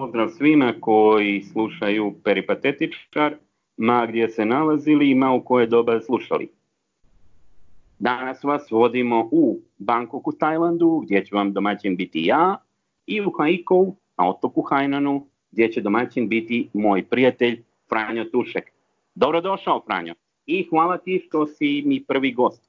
Pozdrav svima koji slušaju Peripatetičar, ma gdje se nalazili i ma u koje doba slušali. Danas vas vodimo u Bangkoku, Tajlandu, gdje ću vam domaćin biti ja, i u Haikou, na otoku Hainanu, gdje će domaćin biti moj prijatelj Franjo Tušek. Dobrodošao, Franjo. I hvala ti što si mi prvi gost.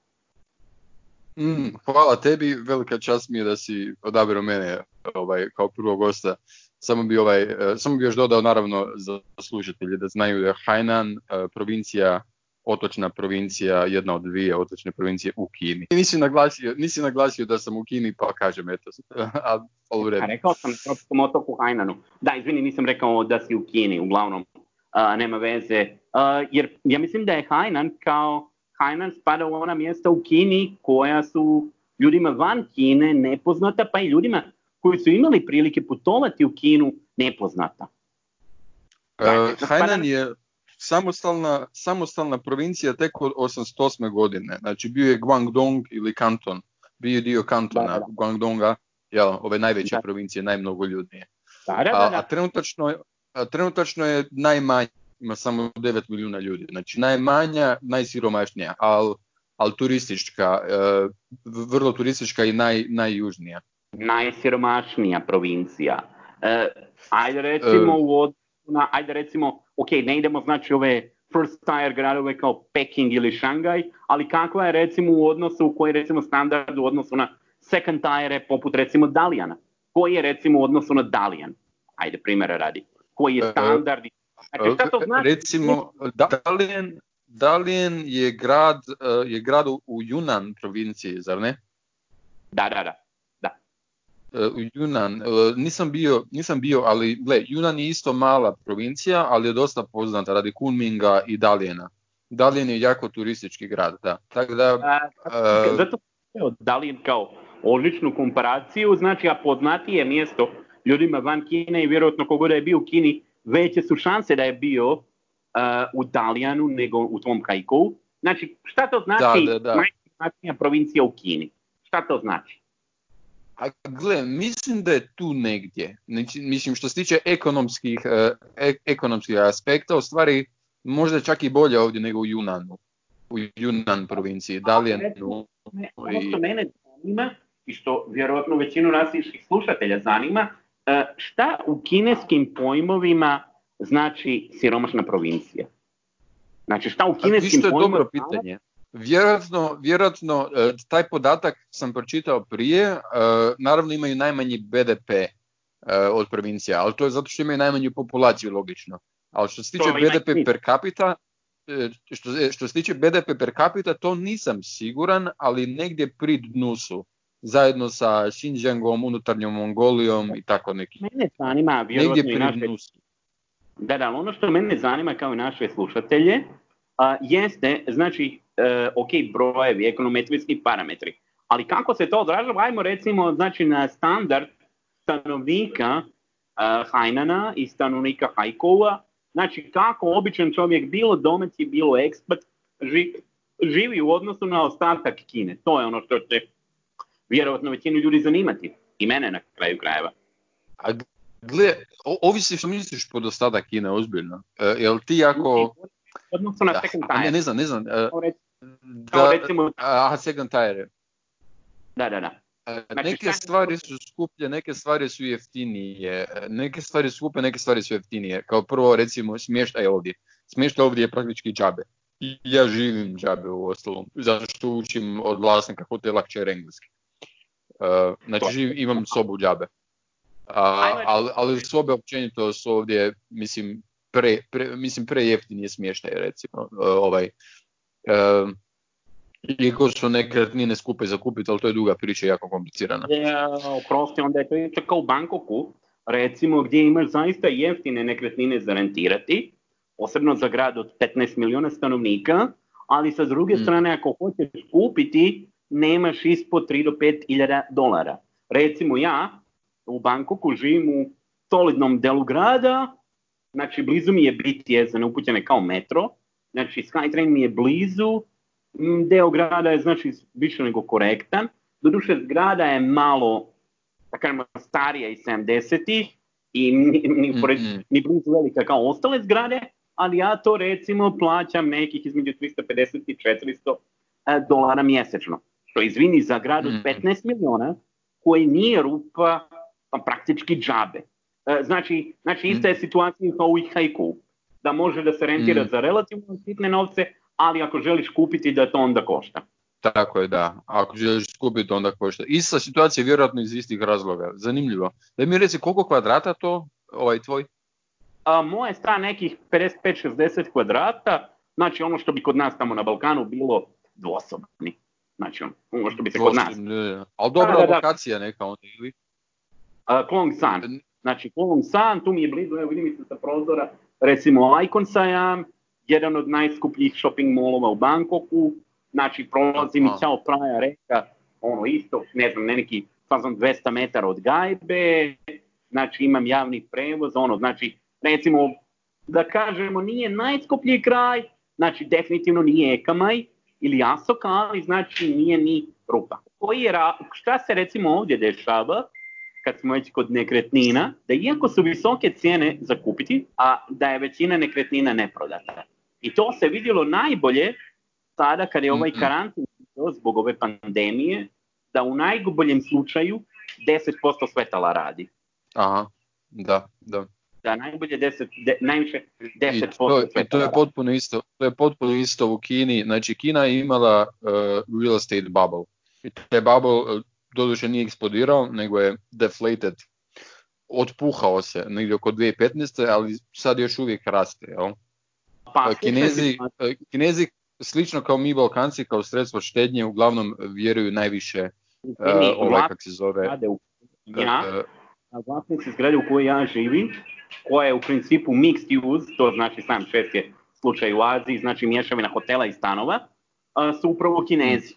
Mm, hvala tebi, velika čast mi je da si odabrao mene ovaj, kao prvog gosta. Samo bi, ovaj, e, samo bi još dodao naravno za slušatelje da znaju da je Hainan e, provincija, otočna provincija, jedna od dvije otočne provincije u Kini. Nisi naglasio, nisi naglasio da sam u Kini pa kažem eto, a. A rekao sam na otoku Hainanu. Da, izvini, nisam rekao da si u Kini, uglavnom a, nema veze. A, jer ja mislim da je Hainan kao Hainan spada u ona mjesta u Kini koja su ljudima van Kine nepoznata, pa i ljudima koji su imali prilike putovati u Kinu nepoznata. Uh, Hainan je samostalna, samostalna provincija tek od 808. godine. Znači bio je Guangdong ili Kanton. Bio je dio kantona da, da. Guangdonga, jel, ove najveće da. provincije, najmnogoljudnije. Da, da, da. A, a, trenutačno, a trenutačno je najmanje, ima samo 9 milijuna ljudi. Znači najmanja, najsiromašnija, ali al turistička, uh, vrlo turistička i naj, najjužnija najsiromašnija provincija. E, ajde recimo e. u odnosu na, ajde recimo, ok, ne idemo znači ove first tier gradove kao Peking ili Šangaj, ali kakva je recimo u odnosu, koji je recimo standard u odnosu na second tier poput recimo Dalijana? Koji je recimo u odnosu na Dalijan? Ajde, primjera radi. Koji je e, standard? Znači, šta to znači? Recimo, Dalijan, Dalijan je grad, je grad u Yunan provinciji, zar ne? Da, da, da u Yunan, e, nisam bio, nisam bio, ali gle, Yunan je isto mala provincija, ali je dosta poznata radi Kunminga i Dalijena. Dalijen je jako turistički grad, da. Tako da... A, uh, zato Dalijen kao odličnu komparaciju, znači a poznatije mjesto ljudima van Kine i vjerojatno kogod je bio u Kini, veće su šanse da je bio uh, u Dalijanu nego u tom Haikou. Znači, šta to znači da, da, da. provincija u Kini? Šta to znači? A gle, mislim da je tu negdje. Znači, mislim što se tiče ekonomskih, e, e, ekonomskih aspekta, u stvari možda čak i bolje ovdje nego u Junanu. U Junan provinciji. Da li je... Ono što mene zanima i što vjerojatno većinu naših slušatelja zanima, e, šta u kineskim pojmovima znači siromašna provincija? Znači šta u kineskim pojmovima... To je dobro pitanje. Vjerojatno, vjerojatno e, taj podatak sam pročitao prije, e, naravno imaju najmanji BDP e, od provincija, ali to je zato što imaju najmanju populaciju logično. Ali što se tiče BDP per capita, što, što se tiče BDP per capita, to nisam siguran, ali negdje pri dnu su zajedno sa Xinjiangom, unutarnjom Mongolijom i tako neki. Mene zanima, vjerojatno i naše... Da, da, ono što mene zanima kao i naše slušatelje, a, jeste, znači, e, ok, brojevi, ekonometrijski parametri, ali kako se to odražava, ajmo recimo, znači, na standard stanovnika uh, Hajnana i stanovnika Hajkova, znači kako običan čovjek, bilo domaći, bilo ekspert, ži, živi u odnosu na ostatak Kine. To je ono što će vjerovatno većinu ljudi zanimati. I mene na kraju krajeva. A gle, ovisi što misliš pod ostatak Kine, ozbiljno. Uh, jel ti ako odnosno na da, second tire. Ne, ne znam, ne znam. Uh, da, recimo... Aha, second tire. Da, da, da. Znači, neke stvari su skuplje, neke stvari su jeftinije, neke stvari su skupe, neke stvari su jeftinije. Kao prvo, recimo, smještaj ovdje. Smještaj ovdje je praktički džabe. I ja živim džabe u ostalom, zato što učim od vlasnika hotela kćer engleski. Uh, znači, živ, imam sobu džabe. Uh, ali, ali sobe općenito su ovdje, mislim, pre, pre, mislim prejeftinije smještaj recimo e, ovaj iako su nekretnine skupe za kupiti, ali to je duga priča jako komplicirana. Ja, prosti, onda je to isto kao u Bangkoku, recimo gdje imaš zaista jeftine nekretnine za rentirati, posebno za grad od 15 milijuna stanovnika, ali sa druge mm. strane ako hoćeš kupiti, nemaš ispod 3 do 5 iljada dolara. Recimo ja u Bangkoku živim u solidnom delu grada, Znači, blizu mi je BTS za neupućene kao metro. Znači, Skytrain mi je blizu. Mm, deo grada je, znači, više nego korektan. Doduše, zgrada je malo, da kažemo, starija iz 70-ih i ni, ni, mm-hmm. ni blizu velika kao ostale zgrade, ali ja to recimo plaćam nekih između 350 i 400 e, dolara mjesečno. Što izvini za grad od 15 mm-hmm. miliona koji nije rupa pa praktički džabe. E, znači, znači ista je mm. situacija kao u haiku, da može da se rentira mm. za relativno sitne novce, ali ako želiš kupiti da to onda košta. Tako je, da. Ako želiš kupiti, onda košta. Ista situacija je vjerojatno iz istih razloga. Zanimljivo. Da mi reci koliko kvadrata to, ovaj tvoj? A, moje sta nekih 55-60 kvadrata, znači ono što bi kod nas tamo na Balkanu bilo dvosobni. Znači ono što bi se kod nas. Ali dobra da, da, lokacija neka onda ili? Uh, Klong San. Znači Klong San, tu mi je blizu, evo vidim se sa prozora, recimo Icon Siam, jedan od najskupljih shopping molova u Bangkoku, znači prolazi mi Ćao Praja reka, ono isto, ne znam, ne neki fazon 200 metara od gajbe, znači imam javni prevoz, ono, znači, recimo, da kažemo, nije najskuplji kraj, znači definitivno nije Ekamaj ili Asoka, ali znači nije ni Rupa. Koji je, šta se recimo ovdje dešava, kad smo već kod nekretnina, da iako su visoke cijene za kupiti, a da je većina nekretnina neprodata. I to se vidjelo najbolje sada kad je ovaj karantin zbog ove pandemije, da u najboljem slučaju 10% svetala radi. Aha, da, da. Da, najbolje 10, de, najviše 10% I to, i to je potpuno isto, to je potpuno isto u Kini. Znači Kina je imala uh, real estate bubble. I taj bubble uh, doduše nije eksplodirao, nego je deflated. Otpuhao se negdje oko 2015. ali sad još uvijek raste. Jel? Pa, kinezi, kinezi slično kao mi Balkanci, kao sredstvo štednje, uglavnom vjeruju najviše uh, ovaj, kak se zove... Ja, na vlasnici zgrade u kojoj ja živim, koja je u principu mixed use, to znači sam švedski slučaj u Aziji, znači mješavina hotela i stanova, uh, su upravo kinezi.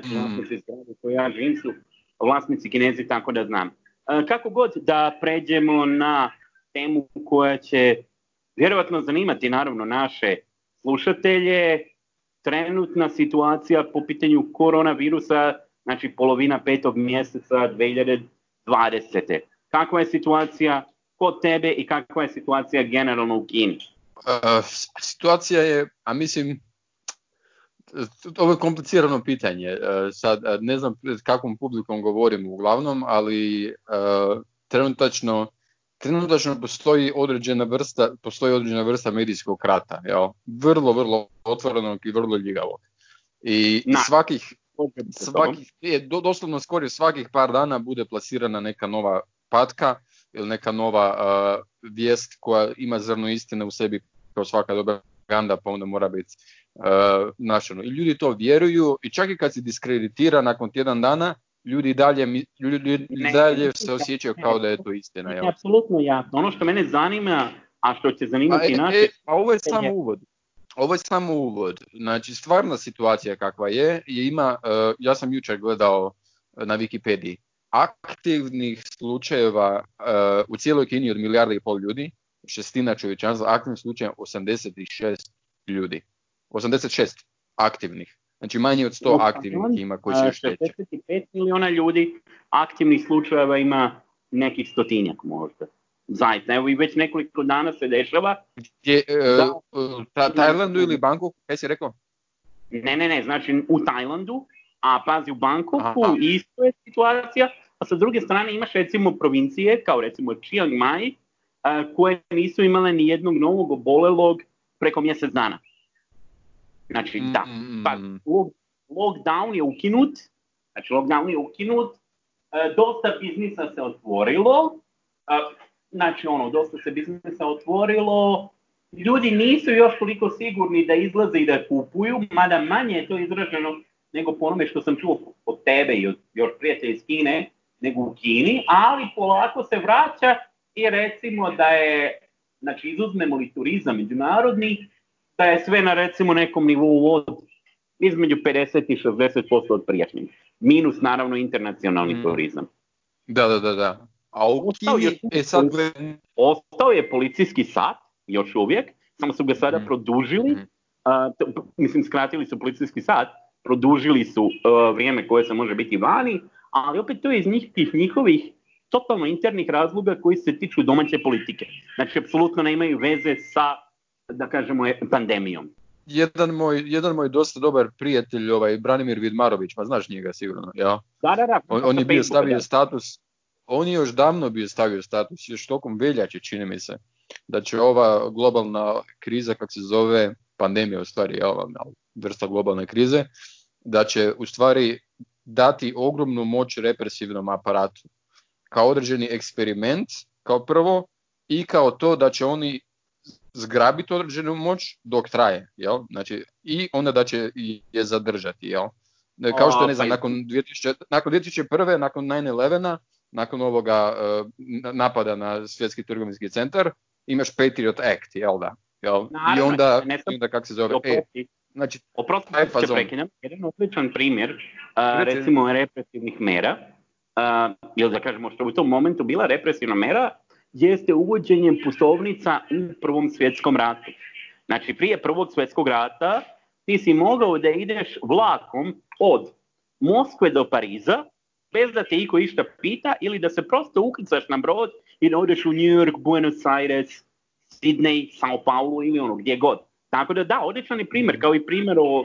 Znači mm. vlasnici ja živim su vlasnici kinezi, tako da znam. Uh, kako god da pređemo na temu koja će vjerovatno zanimati naravno naše slušatelje, trenutna situacija po pitanju koronavirusa, znači polovina petog mjeseca 2020. Kakva je situacija kod tebe i kakva je situacija generalno u Kini? Uh, situacija je, a mislim, ovo je komplicirano pitanje. Uh, sad ne znam kakvom publikom govorim uglavnom, ali uh, trenutačno trenutačno postoji određena vrsta, postoji određena vrsta medijskog rata, jel? vrlo, vrlo otvorenog i vrlo ljigavog. I Na. svakih, svakih je, doslovno skoro svakih par dana bude plasirana neka nova patka ili neka nova uh, vijest koja ima zrno istine u sebi kao svaka dobra propaganda pa onda mora biti uh, našano. I ljudi to vjeruju i čak i kad se diskreditira nakon tjedan dana, ljudi dalje, ljudi dalje se osjećaju kao da je to istina. Je apsolutno jasno. Ono što mene zanima, a što će zanimati a, e, e, a ovo je samo uvod. Ovo je samo uvod. Znači, stvarna situacija kakva je, je ima, uh, ja sam jučer gledao na Wikipediji, aktivnih slučajeva uh, u cijeloj Kini od milijarda i pol ljudi, šestina čovječanstva, aktivnih slučajeva 86 ljudi. 86 aktivnih. Znači manje od 100 aktivnih ima koji se šteće. 65 miliona ljudi aktivnih slučajeva ima nekih stotinjak možda. Zaista, evo i već nekoliko dana se dešava. Gdje, da, ta, Tajlandu ili Bangkoku, kaj si rekao? Ne, ne, ne, znači u Tajlandu, a pazi u Bangkoku isto je situacija, a sa druge strane imaš recimo provincije kao recimo Chiang Mai, koje nisu imale ni jednog novog obolelog preko mjesec dana. Znači, mm, da, mm, pa mm. lockdown je ukinut, znači lockdown je ukinut, e, dosta biznisa se otvorilo, znači ono, dosta se biznisa otvorilo, ljudi nisu još toliko sigurni da izlaze i da kupuju, mada manje je to izraženo nego po onome što sam čuo od tebe i od još prijatelja iz Kine, nego u Kini, ali polako se vraća i recimo da je, znači izuzmemo li turizam međunarodni, da je sve na recimo nekom nivou od između 50 i 60% od prijašnjih. Minus naravno internacionalni mm. turizam. Da, da, da, da. A u ostao je, e sad... ostao je policijski sat, još uvijek, samo su ga sada mm. produžili, mm. Mislim skratili su policijski sat, produžili su uh, vrijeme koje se može biti vani, ali opet to je iz njih, tih njihovih totalno internih razloga koji se tiču domaće politike. Znači, apsolutno nemaju veze sa, da kažemo, pandemijom. Jedan moj, jedan moj dosta dobar prijatelj, ovaj Branimir Vidmarović, ma znaš njega sigurno, ja? Da, da, da. On, on je bio stavio status, on je još davno bio stavio status, još tokom veljače čini mi se, da će ova globalna kriza, kak se zove, pandemija u stvari, ova vrsta globalne krize, da će u stvari dati ogromnu moć represivnom aparatu kao određeni eksperiment, kao prvo, i kao to da će oni zgrabiti određenu moć dok traje, jel? Znači, i onda da će je zadržati, jel? Kao što ne znam, pa nakon, 2000, nakon 2001. nakon 9-11, nakon ovoga uh, napada na svjetski trgovinski centar, imaš Patriot Act, jel da? Jel? I onda, ne sam, onda kako se zove, e, znači, oprosti se prekinem, jedan odličan primjer, uh, recimo represivnih mera, uh, ili da kažemo što u tom momentu bila represivna mera, jeste uvođenje putovnica u Prvom svjetskom ratu. Znači, prije Prvog svjetskog rata ti si mogao da ideš vlakom od Moskve do Pariza, bez da te iko išta pita, ili da se prosto ukrcaš na brod i da odeš u New York, Buenos Aires, Sydney, Sao Paulo ili ono gdje god. Tako da da, odličan je primjer, kao i primjer o,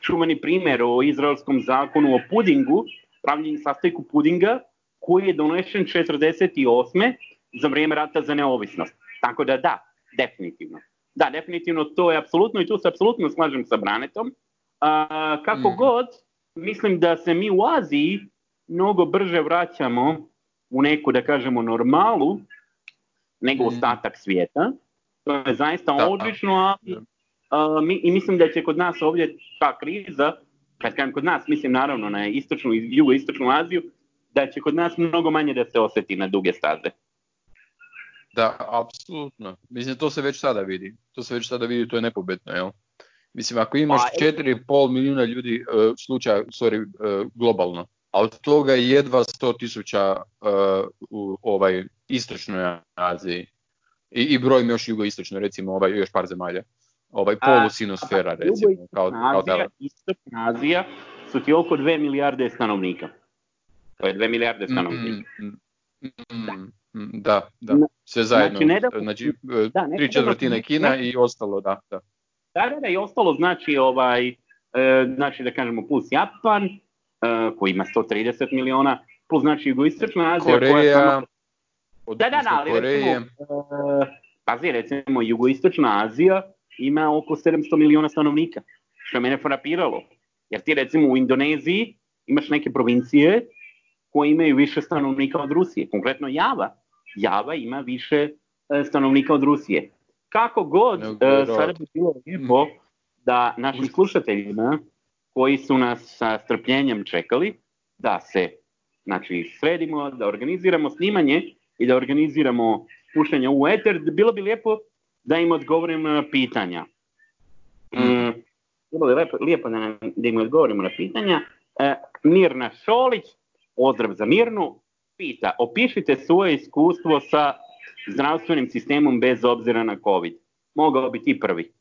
čuveni primjer o izraelskom zakonu o pudingu, pravljenju sastojku pudinga, koji je donešen 48 za vrijeme rata za neovisnost. Tako da da, definitivno. Da, definitivno to je apsolutno i tu se apsolutno slažem sa Branetom. kako mm. god, mislim da se mi u Aziji mnogo brže vraćamo u neku, da kažemo, normalu nego mm. ostatak svijeta. To je zaista da, odlično, ali mi, i mislim da će kod nas ovdje ta kriza, kad kažem kod nas, mislim naravno na istočnu i jugoistočnu Aziju, da će kod nas mnogo manje da se osjeti na duge staze. Da, apsolutno. Mislim, to se već sada vidi. To se već sada vidi, to je nepobetno, jel? Mislim, ako imaš 4,5 pa, milijuna ljudi uh, slučaja, sorry, uh, globalno, a od toga je jedva 100 tisuća uh, u ovaj istočnoj Aziji i, i brojim još jugoistočno, recimo ovaj, još par zemalja. Ovaj polusinosfera, recimo. Kao, Azija, istočna Azija su ti oko 2 milijarde stanovnika. To je 2 milijarde stanovnika. Mm, mm, mm, da, da, sve zajedno. Znači, da, znači da, tri četvrtine Kina i ostalo, da, da. Da, da, i ostalo znači, ovaj, e, znači da kažemo plus Japan, e, koji ima 130 miliona, plus znači jugoistočna Azija Koreja, koja samo... Da, da, da, ali Koreje. recimo, e, pazi, recimo jugoistočna Azija ima oko 700 miliona stanovnika, što je mene frapiralo. Jer ti recimo u Indoneziji imaš neke provincije koje imaju više stanovnika od Rusije, konkretno Java Java ima više e, stanovnika od Rusije. Kako god, e, sada bi bilo lijepo da našim slušateljima koji su nas sa strpljenjem čekali, da se znači, sredimo, da organiziramo snimanje i da organiziramo puštanje u eter, bilo bi lijepo da im odgovorimo na pitanja. Mm, bilo bi lijepo, lijepo da, da im odgovorimo na pitanja. E, Mirna Šolić, pozdrav za Mirnu, pita, opišite svoje iskustvo sa zdravstvenim sistemom bez obzira na COVID. Mogao bi ti prvi.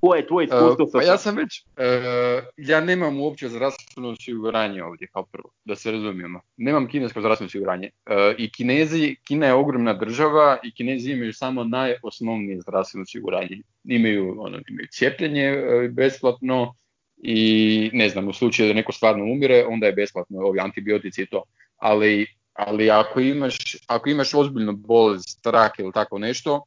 Koje je tvoje iskustvo uh, pa ja sam već, uh, ja nemam uopće zdravstveno osiguranje ovdje kao prvo, da se razumijemo. Nemam kinesko zdravstveno osiguranje. Uh, I Kinezi, Kina je ogromna država i Kinezi imaju samo najosnovnije zdravstveno osiguranje. Imaju, ono, imaju cijepljenje uh, besplatno i ne znam, u slučaju da neko stvarno umire, onda je besplatno ovi antibiotici i to. Ali ali ako imaš, ako imaš ozbiljnu bolest, strak ili tako nešto,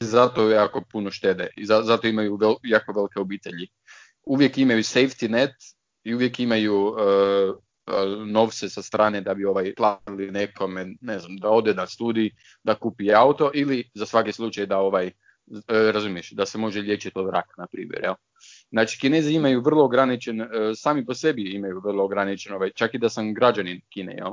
zato jako puno štede i zato imaju vel, jako velike obitelji. Uvijek imaju safety net i uvijek imaju uh, novce sa strane da bi ovaj platili nekome, ne znam, da ode na studij, da kupi auto ili za svaki slučaj da ovaj, uh, razumiješ, da se može liječiti od raka, na primjer, jel? Znači, Kinezi imaju vrlo ograničen, sami po sebi imaju vrlo ograničen, ovaj, čak i da sam građanin Kine, jel?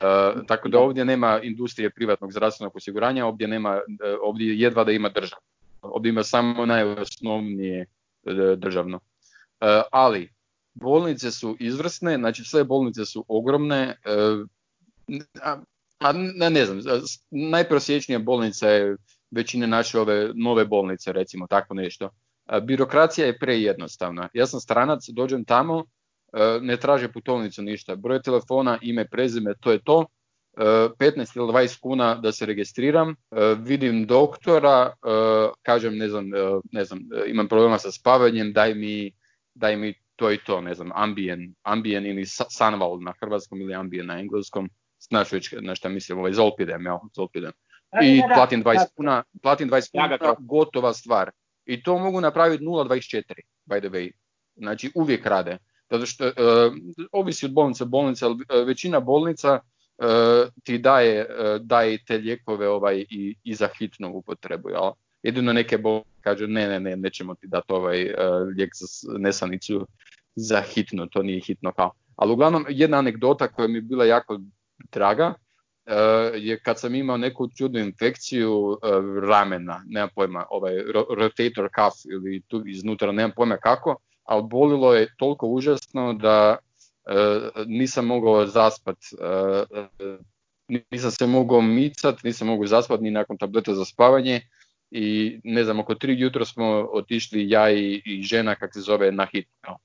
Uh, tako da ovdje nema industrije privatnog zdravstvenog osiguranja, ovdje nema, e, ovdje jedva da ima država. Ovdje ima samo najosnovnije e, državno. ali bolnice su izvrsne, znači sve bolnice su ogromne, a, a ne, znam, najprosječnija bolnica je većine naše ove nove bolnice, recimo tako nešto. Birokracija je prejednostavna. Ja sam stranac, dođem tamo, ne traže putovnicu ništa. Broj telefona, ime, prezime, to je to. 15 ili 20 kuna da se registriram, vidim doktora, kažem ne znam, ne znam, imam problema sa spavanjem, daj mi, daj mi to i to, ne znam, Ambien, Ambien ili Sanval na hrvatskom ili Ambien na engleskom, znaš već na šta mislim, ovaj Zolpidem, ja, Zolpidem. I platim 20 kuna, platim 20 kuna, gotova stvar. I to mogu napraviti 0.24, by the way. Znači uvijek rade. Zato što uh, ovisi od bolnice bolnice, ali uh, većina bolnica uh, ti daje, daje te lijekove ovaj, i, i za hitnu upotrebu. Jel? Jedino neke bolnice kažu ne, ne, ne, nećemo ti dati ovaj lijek za nesanicu za hitno, to nije hitno kao. Ali uglavnom jedna anegdota koja mi je bila jako draga je kad sam imao neku čudnu infekciju ramena, nemam pojma, ovaj rotator cuff ili tu iznutra, nemam pojma kako, ali bolilo je toliko užasno da nisam mogao zaspat, nisam se mogao micat, nisam mogao zaspat ni nakon tableta za spavanje i ne znam, oko tri jutro smo otišli ja i, i žena, kak se zove, na hitno.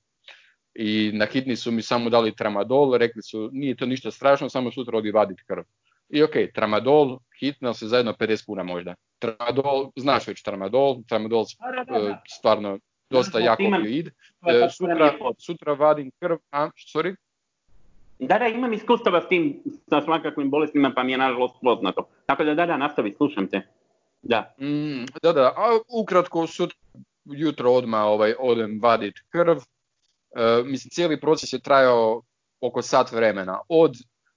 I na hitni su mi samo dali tramadol, rekli su nije to ništa strašno, samo sutra odi vaditi krv. I ok, tramadol, hitno se zajedno 50 kuna možda. Tramadol, znaš već tramadol, tramadol e, stvarno dosta jako opioid. E, sutra, sutra vadim krv, a, sorry? Da, da, imam iskustava s tim, sa svakakvim bolestima, pa mi je nažalost poznato. Tako da, da, da, nastavi, slušam te. Da. Mm, da, da, a ukratko sutra jutro odmah ovaj, odem vadit krv. E, mislim, cijeli proces je trajao oko sat vremena. Od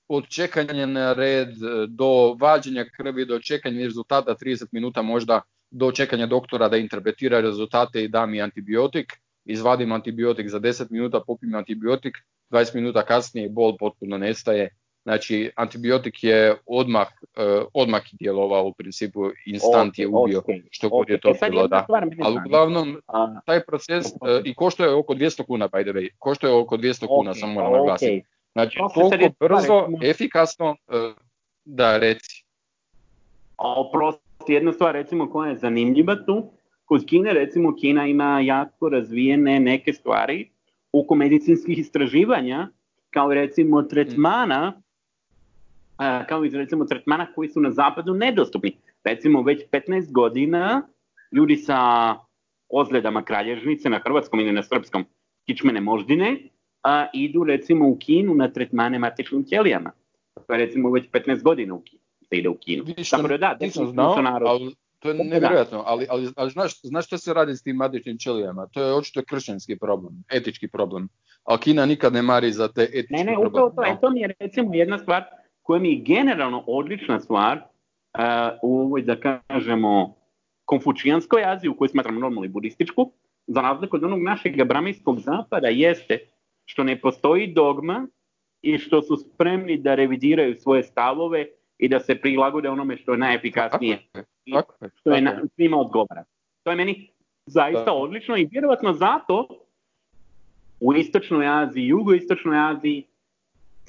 od čekanja na red e, do vađenja krvi, do čekanja rezultata 30 minuta možda do čekanja doktora da interpretira rezultate i da mi antibiotik, izvadim antibiotik za 10 minuta, popim antibiotik, 20 minuta kasnije bol potpuno nestaje. Znači, antibiotik je odmah, uh, odmah djelovao u principu, instant je ubio što god je to e, bilo. Da. Ali uglavnom, taj proces uh, i košto je oko 200 kuna, by the way, košto je oko 200 kuna, samo moram naglasiti. Znači, toliko brzo, efikasno, e, da reci. A oprosti, jedna stvar recimo koja je zanimljiva tu, kod Kine recimo Kina ima jako razvijene neke stvari oko medicinskih istraživanja, kao recimo tretmana, kao i recimo tretmana koji su na zapadu nedostupni. Recimo već 15 godina ljudi sa ozledama kralježnice na hrvatskom ili na srpskom kičmene moždine a idu recimo u Kinu na tretmane matičnim ćelijama. Pa recimo već 15 godina u Kinu, se ide u Kinu. Vidiš, Tako da da, nisam znao, ali to je nevjerojatno, ali, ali, ali znaš, znaš što se radi s tim matičnim ćelijama? To je očito kršćanski problem, etički problem. A Kina nikad ne mari za te etičke Ne, ne, upravo to, e, to mi je recimo jedna stvar koja mi je generalno odlična stvar uh, u ovoj, da kažemo, konfučijanskoj Aziji, u kojoj smatram normalno i budističku, za razliku od onog našeg bramijskog zapada, jeste što ne postoji dogma i što su spremni da revidiraju svoje stavove i da se prilagode onome što je najefikasnije i što je na, svima odgovara. To je meni zaista odlično i vjerovatno zato u istočnoj Aziji, jugoistočnoj Aziji,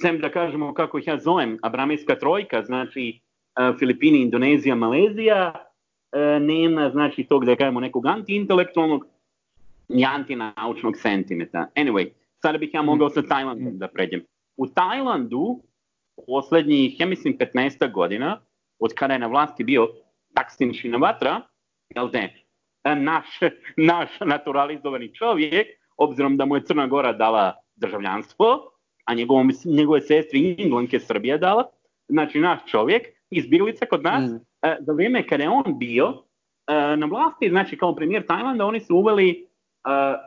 sem da kažemo kako ih ja zovem, Abramijska trojka, znači uh, Filipini, Indonezija, Malezija, uh, nema znači tog da kažemo nekog antiintelektualnog i antinaučnog sentimenta. Anyway, Sada bih ja mogao sa Tajlandom da pređem. U Tajlandu posljednjih, ja mislim, 15 godina, od kada je na vlasti bio Taksin Shinawatra, jel ne, naš, naš naturalizovani čovjek, obzirom da mu je Crna Gora dala državljanstvo, a njegovom, njegove sestri Inglanke Srbija dala, znači naš čovjek, izbjeglica kod nas, mm. za vrijeme kada je on bio na vlasti, znači kao premijer Tajlanda, oni su uveli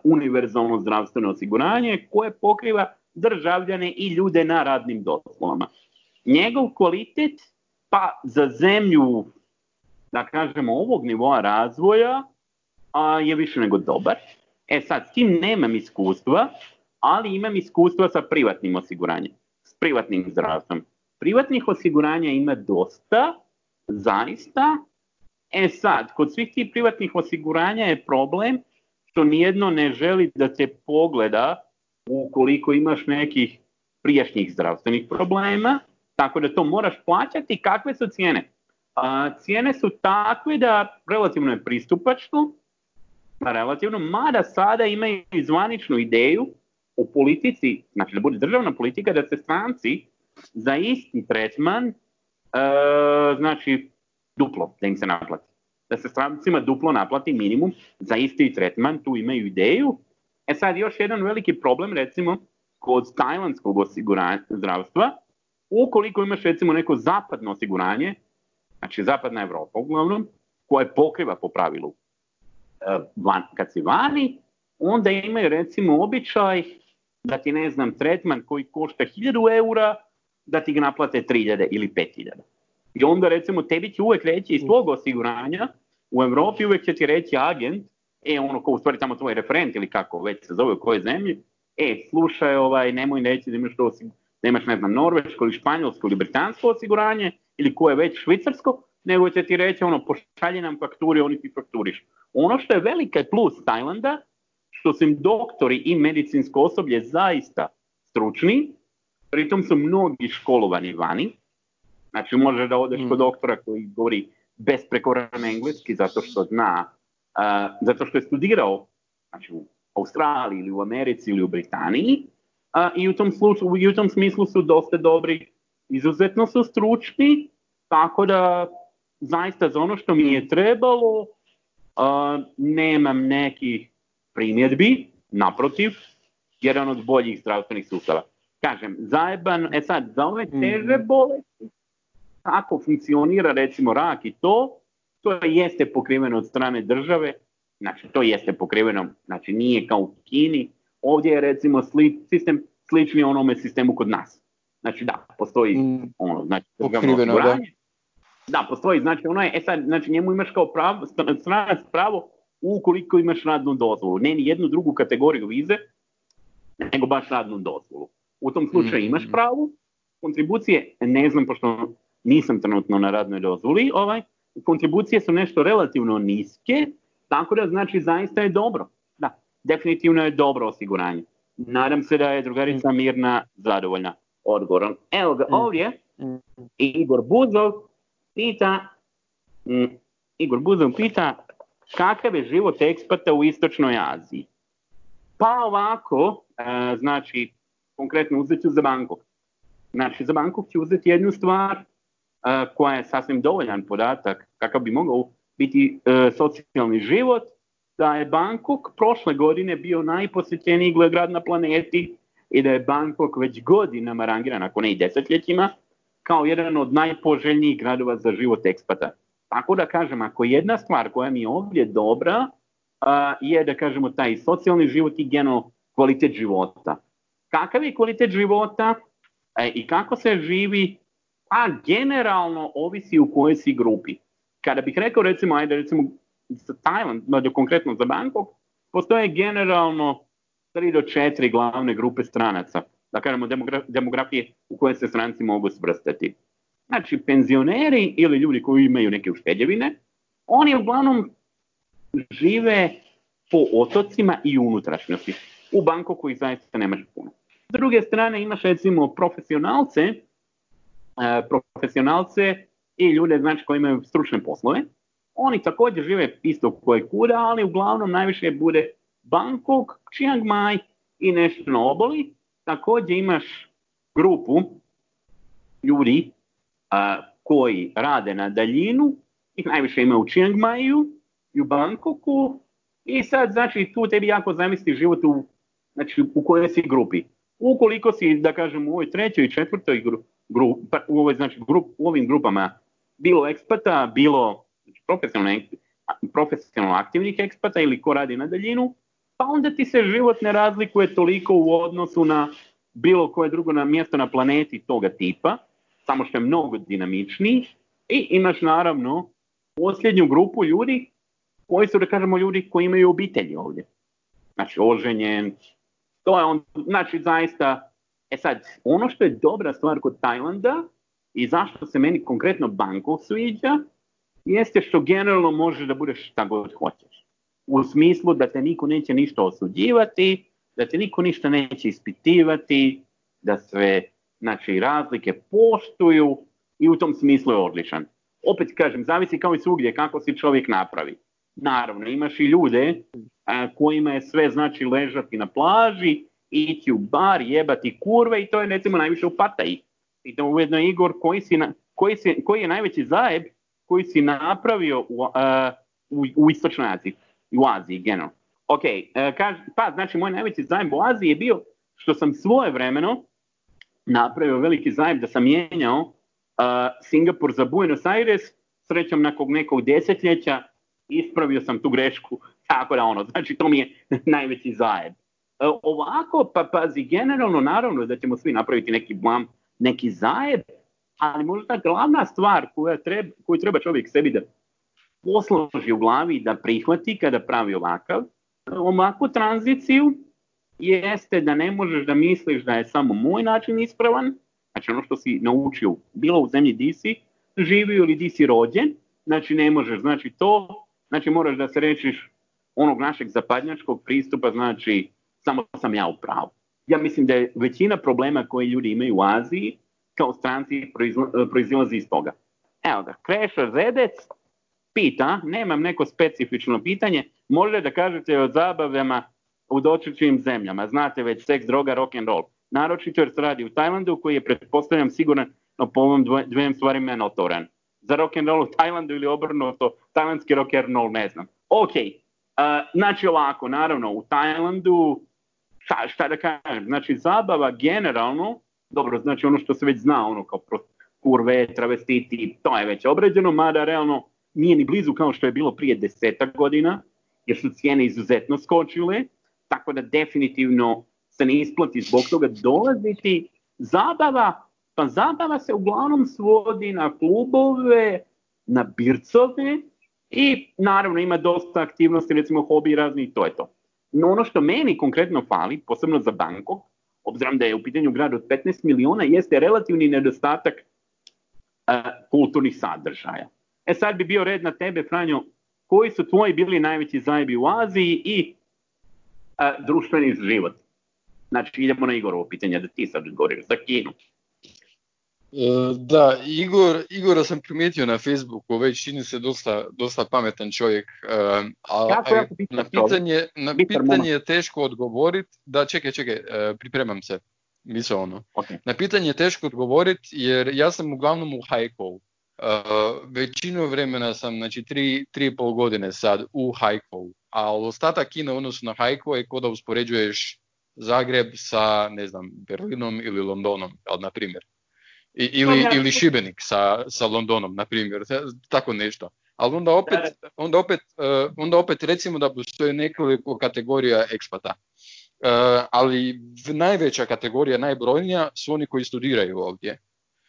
univerzalno zdravstveno osiguranje koje pokriva državljane i ljude na radnim dozvolama. Njegov kvalitet pa za zemlju, da kažemo, ovog nivoa razvoja a, je više nego dobar. E sad, s tim nemam iskustva, ali imam iskustva sa privatnim osiguranjem, s privatnim zdravstvom. Privatnih osiguranja ima dosta, zaista. E sad, kod svih tih privatnih osiguranja je problem što nijedno ne želi da te pogleda ukoliko imaš nekih prijašnjih zdravstvenih problema, tako da to moraš plaćati. Kakve su cijene? A, cijene su takve da relativno je pristupačno, relativno, mada sada imaju zvaničnu ideju u politici, znači da bude državna politika, da se stranci za isti tretman znači duplo da im se naplati. Da se strancima duplo naplati minimum za isti tretman, tu imaju ideju. E sad još jedan veliki problem recimo kod tajlandskog osiguranja zdravstva, ukoliko imaš recimo neko zapadno osiguranje, znači zapadna Evropa uglavnom, koje pokriva po pravilu e, van, kad si vani, onda imaju recimo običaj da ti ne znam tretman koji košta 1000 eura, da ti ga naplate 3000 ili 5000. I onda recimo tebi će uvek reći iz tvog osiguranja, u Europi uvek će ti reći agent, e ono ko u stvari tamo tvoj referent ili kako već se zove u kojoj zemlji, e slušaj ovaj, nemoj reći da imaš to da imaš ne znam norveško ili španjolsko ili britansko osiguranje ili koje već švicarsko, nego će ti reći ono pošalji nam fakturi, oni ti fakturiš. Ono što je velika plus Tajlanda, što su im doktori i medicinsko osoblje zaista stručni, pritom su mnogi školovani vani, znači može da odeš kod mm. doktora koji govori besprekoran engleski zato što zna, uh, zato što je studirao znači, u Australiji ili u Americi ili u Britaniji uh, i u tom, sluču, i u tom smislu su dosta dobri, izuzetno su stručni, tako da zaista za ono što mi je trebalo uh, nemam nekih primjedbi, naprotiv, jedan od boljih zdravstvenih sustava. Kažem, zajeban, e sad, za ove mhm. teže bolesti, kako funkcionira recimo rak i to, to jeste pokriveno od strane države, znači to jeste pokriveno, znači nije kao u Kini, ovdje je recimo sli, sistem slični onome sistemu kod nas. Znači da, postoji mm. ono, znači pokriveno, da. da. postoji, znači ono je, e sad, znači njemu imaš kao pravo, stranac pravo ukoliko imaš radnu dozvolu. Ne ni jednu drugu kategoriju vize, nego baš radnu dozvolu. U tom slučaju mm. imaš pravo, kontribucije, ne znam, pošto nisam trenutno na radnoj dozvoli, ovaj, kontribucije su nešto relativno niske, tako da znači zaista je dobro. Da, definitivno je dobro osiguranje. Nadam se da je drugarica Mirna zadovoljna odgovorom. Evo ga mm. ovdje, Igor Buzov pita, mm, Igor Buzov pita kakav je život ekspata u istočnoj Aziji. Pa ovako, e, znači, konkretno uzet ću za Bangkok. Znači, za Bangkok ću uzeti jednu stvar koja je sasvim dovoljan podatak kakav bi mogao biti e, socijalni život, da je Bangkok prošle godine bio najposjećeniji grad na planeti i da je Bangkok već godinama rangiran, ako ne i desetljećima, kao jedan od najpoželjnijih gradova za život ekspata. Tako da kažem, ako jedna stvar koja mi je ovdje dobra, a, je da kažemo taj socijalni život i generalno kvalitet života. Kakav je kvalitet života e, i kako se živi, a generalno ovisi u kojoj si grupi. Kada bih rekao recimo, ajde recimo za Tajland, da konkretno za Bangkok, postoje generalno 3 do 4 glavne grupe stranaca, da kažemo demografije u koje se stranci mogu svrstati. Znači, penzioneri ili ljudi koji imaju neke uštedjevine, oni uglavnom žive po otocima i unutrašnjosti. U Bankoku ih zaista nemaš puno. S druge strane imaš recimo profesionalce, profesionalce i ljude znači koji imaju stručne poslove. Oni također žive isto koje kuda, ali uglavnom najviše bude Bangkok, Chiang Mai i nešto na oboli. Također imaš grupu ljudi a, koji rade na daljinu, ih najviše ima u Chiang Maiu i u Bangkoku i sad znači tu tebi jako zamisli život u, znači, u kojoj si grupi. Ukoliko si, da kažem, u ovoj trećoj i četvrtoj gru, gru, pa, u, ovoj, znači, grup, u ovim grupama bilo ekspata, bilo znači, profesionalno, profesionalno aktivnih ekspata ili ko radi na daljinu, pa onda ti se život ne razlikuje toliko u odnosu na bilo koje drugo na mjesto na planeti toga tipa samo što je mnogo dinamičniji i imaš naravno posljednju grupu ljudi koji su, da kažemo, ljudi koji imaju obitelji ovdje. Znači, oženjen, to je on, znači, zaista, e sad, ono što je dobra stvar kod Tajlanda i zašto se meni konkretno Bangkok sviđa, jeste što generalno možeš da budeš šta god hoćeš. U smislu da te niko neće ništa osuđivati, da te niko ništa neće ispitivati, da sve znači razlike poštuju i u tom smislu je odličan. Opet kažem, zavisi kao i svugdje kako si čovjek napravi. Naravno, imaš i ljude a, kojima je sve znači ležati na plaži, ići u bar, jebati kurve i to je recimo najviše u Pataji. I to ujedno Igor koji si na, koji, si, koji je najveći zajeb koji si napravio u, uh, u, u Istočnoj Aziji u Aziji generalno. Ok, uh, kaž, pa znači moj najveći zajeb u Aziji je bio što sam svoje vremeno napravio veliki zajeb da sam mijenjao uh, Singapur za Buenos Aires, srećom nakon nekog desetljeća ispravio sam tu grešku, tako da ono, znači to mi je najveći zajeb. Uh, ovako, pa pazi, generalno naravno da ćemo svi napraviti neki blam, neki zajeb, ali možda glavna stvar koja treba, koju treba čovjek sebi da posloži u glavi da prihvati kada pravi ovakav, ovakvu tranziciju, jeste da ne možeš da misliš da je samo moj način ispravan, znači ono što si naučio bilo u zemlji di si živio ili di si rođen, znači ne možeš, znači to, znači moraš da se rečiš onog našeg zapadnjačkog pristupa, znači samo sam ja u pravu. Ja mislim da je većina problema koje ljudi imaju u Aziji kao stranci proizilazi iz toga. Evo ga, Krešar Zedec pita, nemam neko specifično pitanje, možete da kažete o zabavama u dotičnim zemljama. Znate već seks, droga, rock and roll. Naročito jer se radi u Tajlandu koji je pretpostavljam siguran po ovom dvem stvarima notoran. Za rock and roll u Tajlandu ili obrnuto, tajlandski rock and roll ne znam. Ok, uh, znači ovako, naravno u Tajlandu, šta, šta da kažem, znači zabava generalno, dobro, znači ono što se već zna, ono kao kurve, travestiti, to je već obrađeno, mada realno nije ni blizu kao što je bilo prije desetak godina, jer su cijene izuzetno skočile, tako da definitivno se ne isplati zbog toga dolaziti. Zabava, pa zabava se uglavnom svodi na klubove, na bircove i naravno ima dosta aktivnosti, recimo hobi razni i to je to. No ono što meni konkretno fali, posebno za Bangkok, obzirom da je u pitanju grad od 15 miliona, jeste relativni nedostatak uh, kulturnih sadržaja. E sad bi bio red na tebe, Franjo, koji su tvoji bili najveći zajebi u Aziji i a, društveni život. Znači, idemo na Igorovo pitanje, da ti sad odgovoriš za Kinu. E, da, Igor, Igora sam primijetio na Facebooku, već čini se dosta, dosta pametan čovjek, e, a, a na pitanje, na pitanje je teško odgovoriti, da čekaj, čekaj, e, pripremam se, misle ono. Okay. Na pitanje je teško odgovoriti jer ja sam uglavnom u Haikou. Uh, većinu vremena sam, znači tri, tri i pol godine sad u Haikou a ostatak Kine u odnosu na Haiku je kod da uspoređuješ Zagreb sa, ne znam, Berlinom ili Londonom, na primjer. I, ili, ili Šibenik sa, sa Londonom, na primjer, tako nešto. Ali onda opet, onda opet, uh, onda opet recimo da postoje nekoliko kategorija ekspata. Uh, ali najveća kategorija, najbrojnija su oni koji studiraju ovdje.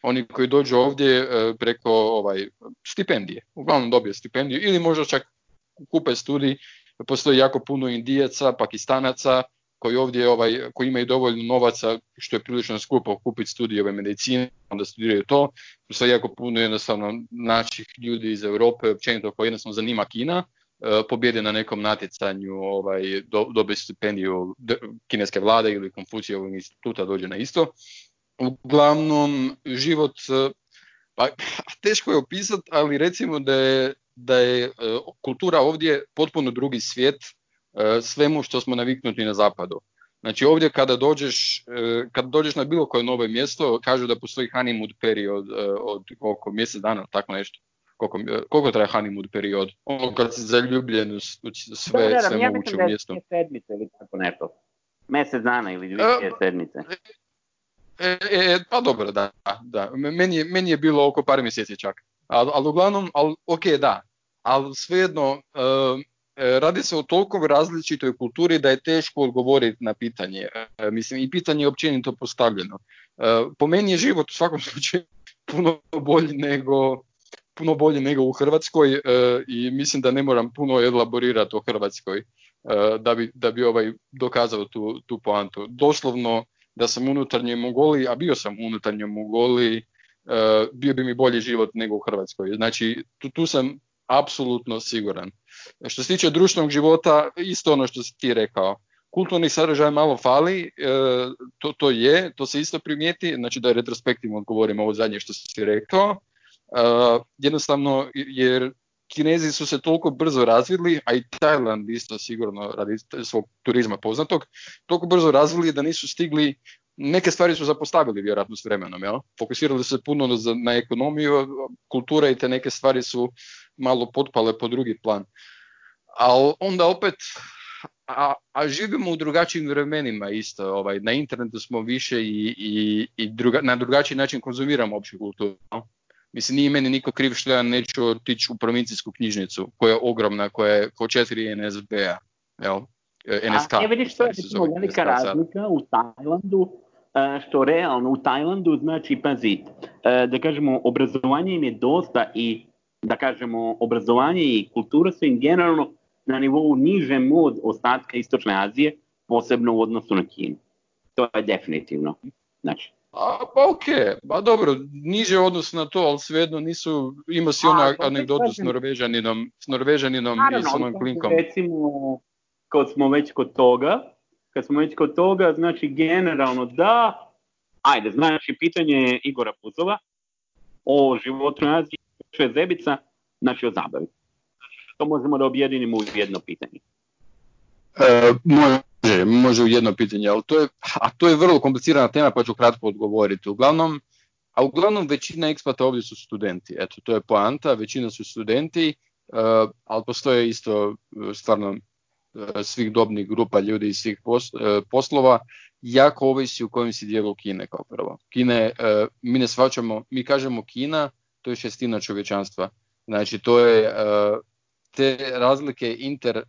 Oni koji dođu ovdje uh, preko ovaj, stipendije. Uglavnom dobije stipendiju ili možda čak kupe studij postoji jako puno Indijaca, Pakistanaca koji ovdje ovaj, koji imaju dovoljno novaca što je prilično skupo kupiti studije medicine, onda studiraju to. Postoji jako puno jednostavno naših ljudi iz Europe, općenito koji jednostavno zanima Kina, e, pobjede na nekom natjecanju, ovaj, do, dobe stipendiju kineske vlade ili Konfucijevog instituta dođe na isto. Uglavnom, život, e, pa teško je opisati, ali recimo da je da je e, kultura ovdje potpuno drugi svijet svemu što smo naviknuti na zapadu. Znači ovdje kada dođeš, e, kada dođeš na bilo koje novo mjesto, kažu da postoji honeymoon period od oko mjesec dana, tako nešto. Koliko, koliko traje honeymoon period? Ono kad si zaljubljen u sve, da, da, sve ja moguće u mjestu. sedmice ili tako nešto. Mjesec dana ili dvije sedmice. E, e, pa dobro, da, da. Meni, je, meni je bilo oko par mjeseci čak. Ali, ali uglavnom, ali, ok, da, ali svejedno, uh, radi se o toliko različitoj kulturi da je teško odgovoriti na pitanje. Uh, mislim, i pitanje je općenito postavljeno. Uh, po meni je život u svakom slučaju puno bolji nego, puno bolji nego u Hrvatskoj i mislim da ne moram puno elaborirati o Hrvatskoj da bi, da bi ovaj dokazao tu, tu poantu. Doslovno da sam unutarnje Mongoliji, a bio sam unutarnje Mongoliji, bio bi mi bolji život nego u Hrvatskoj. Znači, tu, tu sam apsolutno siguran. Što se tiče društvenog života, isto ono što si ti rekao. Kulturni sadržaj malo fali, e, to, to je, to se isto primijeti, znači da retrospektivno odgovorim ovo zadnje što si rekao. E, jednostavno, jer Kinezi su se toliko brzo razvili, a i Tajland isto sigurno radi svog turizma poznatog, toliko brzo razvili da nisu stigli neke stvari su zapostavili vjerojatno s vremenom, jel? Fokusirali se puno na ekonomiju, kultura i te neke stvari su malo potpale po drugi plan. Ali onda opet, a, a živimo u drugačijim vremenima isto, ovaj, na internetu smo više i, i, i druga, na drugačiji način konzumiramo opću kulturu. Mislim, nije meni niko kriv što ja neću otići u provincijsku knjižnicu, koja je ogromna, koja je ko četiri NSB-a, jel? NSK. A, vidiš, to je velika razlika u Tajlandu, e, što realno u Tajlandu znači, pazit, e, da kažemo, obrazovanje im je dosta i, da kažemo, obrazovanje i kultura su im generalno na nivou niže mod ostatka Istočne Azije, posebno u odnosu na Kinu. To je definitivno. Znači, a, pa ok, pa dobro, niže odnos na to, ali svejedno nisu, ima si ona anegdotu s Norvežaninom, s Norvežaninom i s onom klinkom. Recimo, kad smo već kod toga, kad smo već kod toga, znači generalno da, ajde, znači pitanje Igora Puzova o životu na Aziji, Zebica, znači o zabavi. To možemo da objedinimo u jedno pitanje. E, može, može u jedno pitanje, ali to je, a to je vrlo komplicirana tema pa ću kratko odgovoriti. Uglavnom, a uglavnom većina ekspata ovdje su studenti. Eto, to je poanta, većina su studenti, uh, ali postoje isto uh, stvarno uh, svih dobnih grupa ljudi i svih poslova. Jako ovisi u kojem si dijelu Kine kao prvo. Kine, mi ne svačamo, mi kažemo Kina, to je šestina čovječanstva. Znači, to je te razlike inter,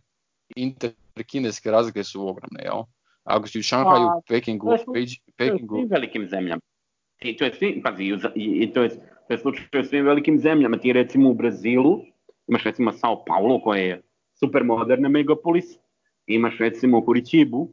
inter kineske razlike su ogromne, jel? Ako si u Šanghaju, pa, Pekingu, Pekingu... To je svim velikim zemljama. I to je svim, pazi, i to je, to je slučaj u svim velikim zemljama. Ti recimo u Brazilu, imaš recimo Sao Paulo koja je super moderna megapolis, imaš recimo Curitibu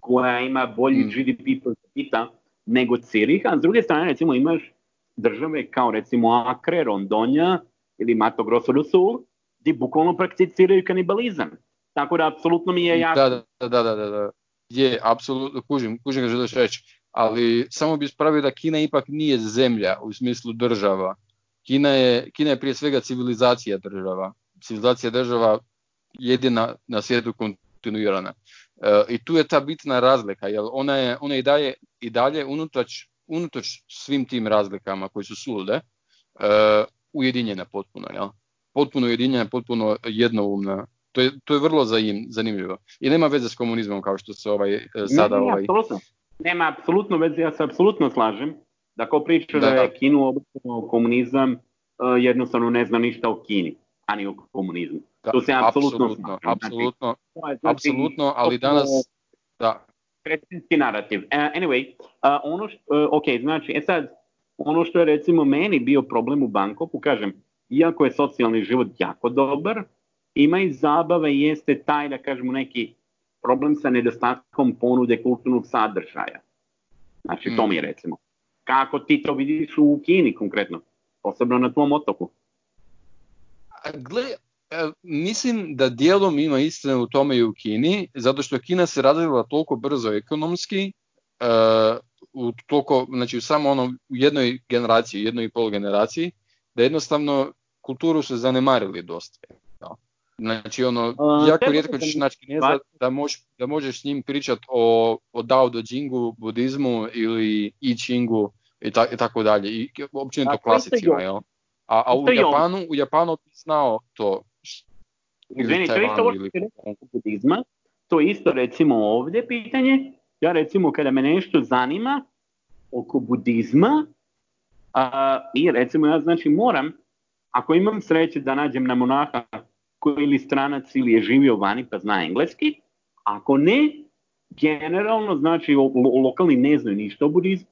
koja ima bolji mm. GDP per capita nego Cirih, a s druge strane recimo imaš države kao recimo Acre, Rondonja ili Mato Grosso do Sul, gdje bukvalno prakticiraju kanibalizam. Tako da, apsolutno mi je jasno. Da, da, da, da, da. Je, apsolutno, kužim, kužim ga želiš reći. Ali samo bi spravio da Kina ipak nije zemlja u smislu država. Kina je, Kina je prije svega civilizacija država. Civilizacija država jedina na svijetu kontinuirana. E, I tu je ta bitna razlika, jer ona je, ona i, dalje, i dalje unutoč, unutoč svim tim razlikama koji su slude, e, ujedinjena potpuno. Jel? Potpuno ujedinjena, potpuno jednoumna to je, to je vrlo zanimljivo. I nema veze s komunizmom kao što se ovaj, e, sada... Ne, ovaj... apsolutno. Nema apsolutno veze, ja se apsolutno slažem da ko priča da, je Kinu komunizam, uh, jednostavno ne zna ništa o Kini, a ni o komunizmu. Da, to se apsolutno Apsolutno, apsolutno, znači, apsolutno, ali danas... Da. Kretinski narativ. Uh, anyway, uh, ono što, uh, ok, znači, e sad, ono što je recimo meni bio problem u Bankoku, kažem, iako je socijalni život jako dobar, ima i zabave jeste taj, da kažemo, neki problem sa nedostatkom ponude kulturnog sadržaja. Znači, to mi je mm. recimo. Kako ti to vidiš u Kini konkretno? Posebno na tvom otoku. Gle, mislim da dijelom ima istine u tome i u Kini, zato što Kina se razvila toliko brzo ekonomski, uh, u toliko, znači samo ono, u jednoj generaciji, jednoj i pol generaciji, da jednostavno kulturu su zanemarili dosta. Znači ono, jako rijetko ćeš naći kineza da, mož, da možeš s njim pričat o, o Dao De Jingu, budizmu ili I Chingu i, ta, i tako dalje. I općenito klasicima, jel? A, a u Japanu, u Japanu ti znao to. Izvini, to isto budizma, to isto recimo ovdje pitanje. Ja recimo kada me nešto zanima oko budizma, a, i recimo ja znači moram, ako imam sreće da nađem na monaha koji ili stranac ili je živio vani pa zna engleski, ako ne, generalno, znači lo, lokalni ne znaju ništa o budizmu,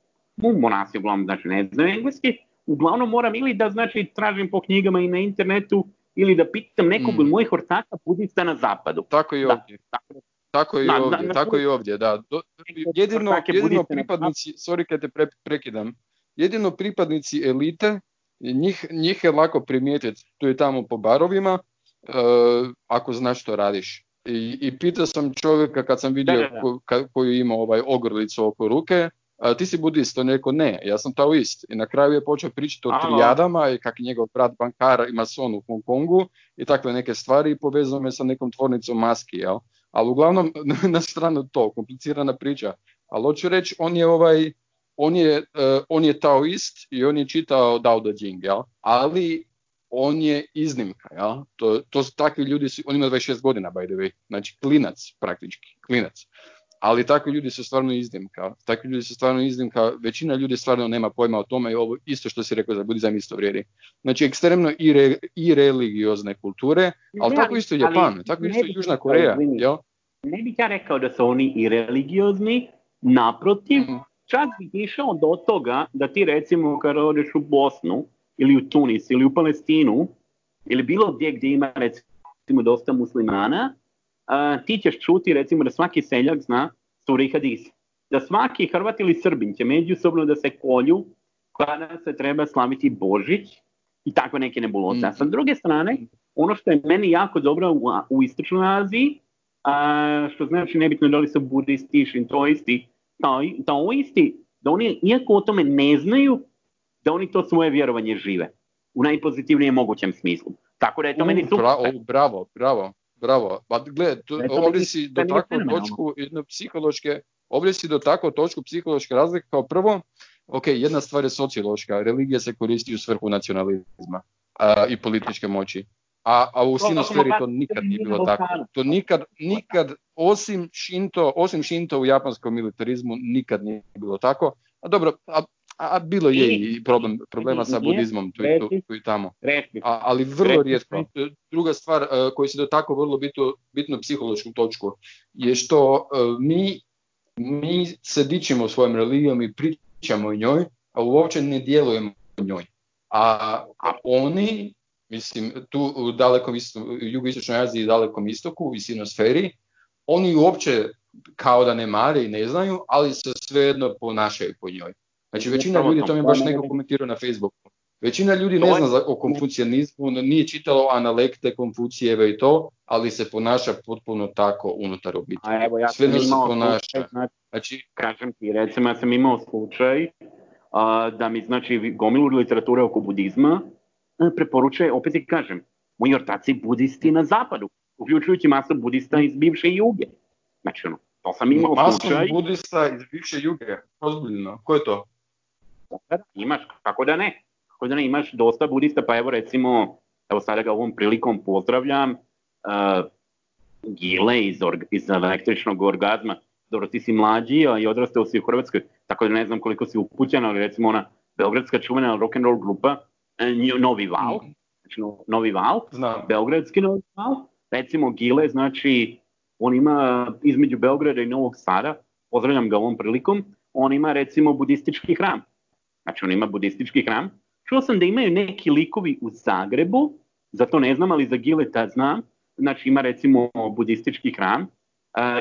monasi uglavnom znači ne znaju engleski, uglavnom moram ili da znači tražim po knjigama i na internetu ili da pitam nekog mm. od mojih ortaka budista na zapadu. Tako i ovdje. Da, tako, tako i da, ovdje, da, tako i ovdje, da. Do, jedino, jedino pripadnici, sorry kad te pre, prekidam, jedino pripadnici elite, njih, njih je lako primijetiti tu i tamo po barovima, uh, ako znaš što radiš. I, i pitao sam čovjeka kad sam vidio ko, ka, koju ima ovaj ogrlicu oko ruke, a, ti si budist, on rekao ne, ja sam taoist. I na kraju je počeo pričati o trijadama i kak je njegov brat bankar i mason u Hong Kongu i takve neke stvari i povezao me sa nekom tvornicom maski, jel? Ali uglavnom, na stranu to, komplicirana priča. Ali hoću reći, on je ovaj, on je, uh, on je taoist i on je čitao Dao De Jing, jel? ali on je iznimka, ja? To, to su takvi ljudi, on ima 26 godina, by the way, znači klinac praktički, klinac. Ali takvi ljudi su stvarno iznimka, takvi ljudi su stvarno iznimka, većina ljudi stvarno nema pojma o tome i ovo isto što si rekao za budizam isto vrijedi. Znači ekstremno i, re, i religiozne kulture, ali tako isto Japan, tako isto Južna Koreja, jel? Ne bih ja rekao da su oni i religiozni, naprotiv, mm. Čak bih išao do toga da ti recimo kad odeš u Bosnu, ili u Tunis ili u Palestinu ili bilo gdje gdje ima recimo dosta muslimana, uh, ti ćeš čuti recimo da svaki seljak zna suri hadis. Da svaki Hrvat ili Srbin će međusobno da se kolju kada se treba slaviti Božić i tako neke nebuloze. Mm. Sa druge strane, ono što je meni jako dobro u, u Istočnoj Aziji, a, što znači nebitno da li su budisti, šintoisti, taoisti, da oni, iako o tome ne znaju, da oni to svoje vjerovanje žive u najpozitivnijem mogućem smislu. Tako da je to meni super. Bravo, bravo, bravo, bravo. Pa gled, to, ovdje si do takvu točku jedno psihološke, ovdje si do takvu točku psihološke razlike kao prvo, ok, jedna stvar je sociološka, religija se koristi u svrhu nacionalizma a, i političke moći. A, a u sinosferi to nikad nije bilo tako. To nikad, nikad, osim šinto, osim šinto u japanskom militarizmu, nikad nije bilo tako. A dobro, a a bilo je i problem, problema sa budizmom tu, tu, tu i tamo. A, ali vrlo rijetko. Druga stvar uh, koju se tako vrlo bitno, bitno psihološku točku je što uh, mi, mi se dičimo svojom religijom i pričamo o njoj, a uopće ne djelujemo o njoj. A, a oni, mislim, tu u dalekom isto, jugoistočnoj Aziji i dalekom istoku i sinosferi, oni uopće kao da ne mare i ne znaju, ali se svejedno ponašaju po njoj. Znači većina ljudi, to mi baš neko komentirao na Facebooku, većina ljudi ne zna o konfucijanizmu, nije čitalo analekte Konfucijeve i to, ali se ponaša potpuno tako unutar obitelji. A evo, ja Sve imao ponaša. Znači, znači, kažem ti, recimo ja sam imao slučaj a, da mi znači gomilu literature oko budizma preporučuje, opet ti kažem, moji ortaci budisti na zapadu, uključujući masu budista iz bivše juge. Znači, ono, to sam imao Masu slučaj. budista iz bivše juge, ozbiljno, ko je to? Imaš, kako da ne? Kako da ne, imaš dosta budista, pa evo recimo, evo sada ga ovom prilikom pozdravljam, uh, Gile iz, org, iz električnog orgazma, dobro ti si mlađi a i odrastao si u Hrvatskoj, tako da ne znam koliko si upućen, ali recimo ona beogradska čuvena rock and roll grupa Novi Val, mm. znači Novi Val, Znam. beogradski Novi Val, recimo Gile, znači on ima između Beograda i Novog Sada, pozdravljam ga ovom prilikom, on ima recimo budistički hram. Znači on ima budistički hram. Čuo sam da imaju neki likovi u Zagrebu, za to ne znam, ali za Gileta znam. Znači ima recimo budistički hram uh,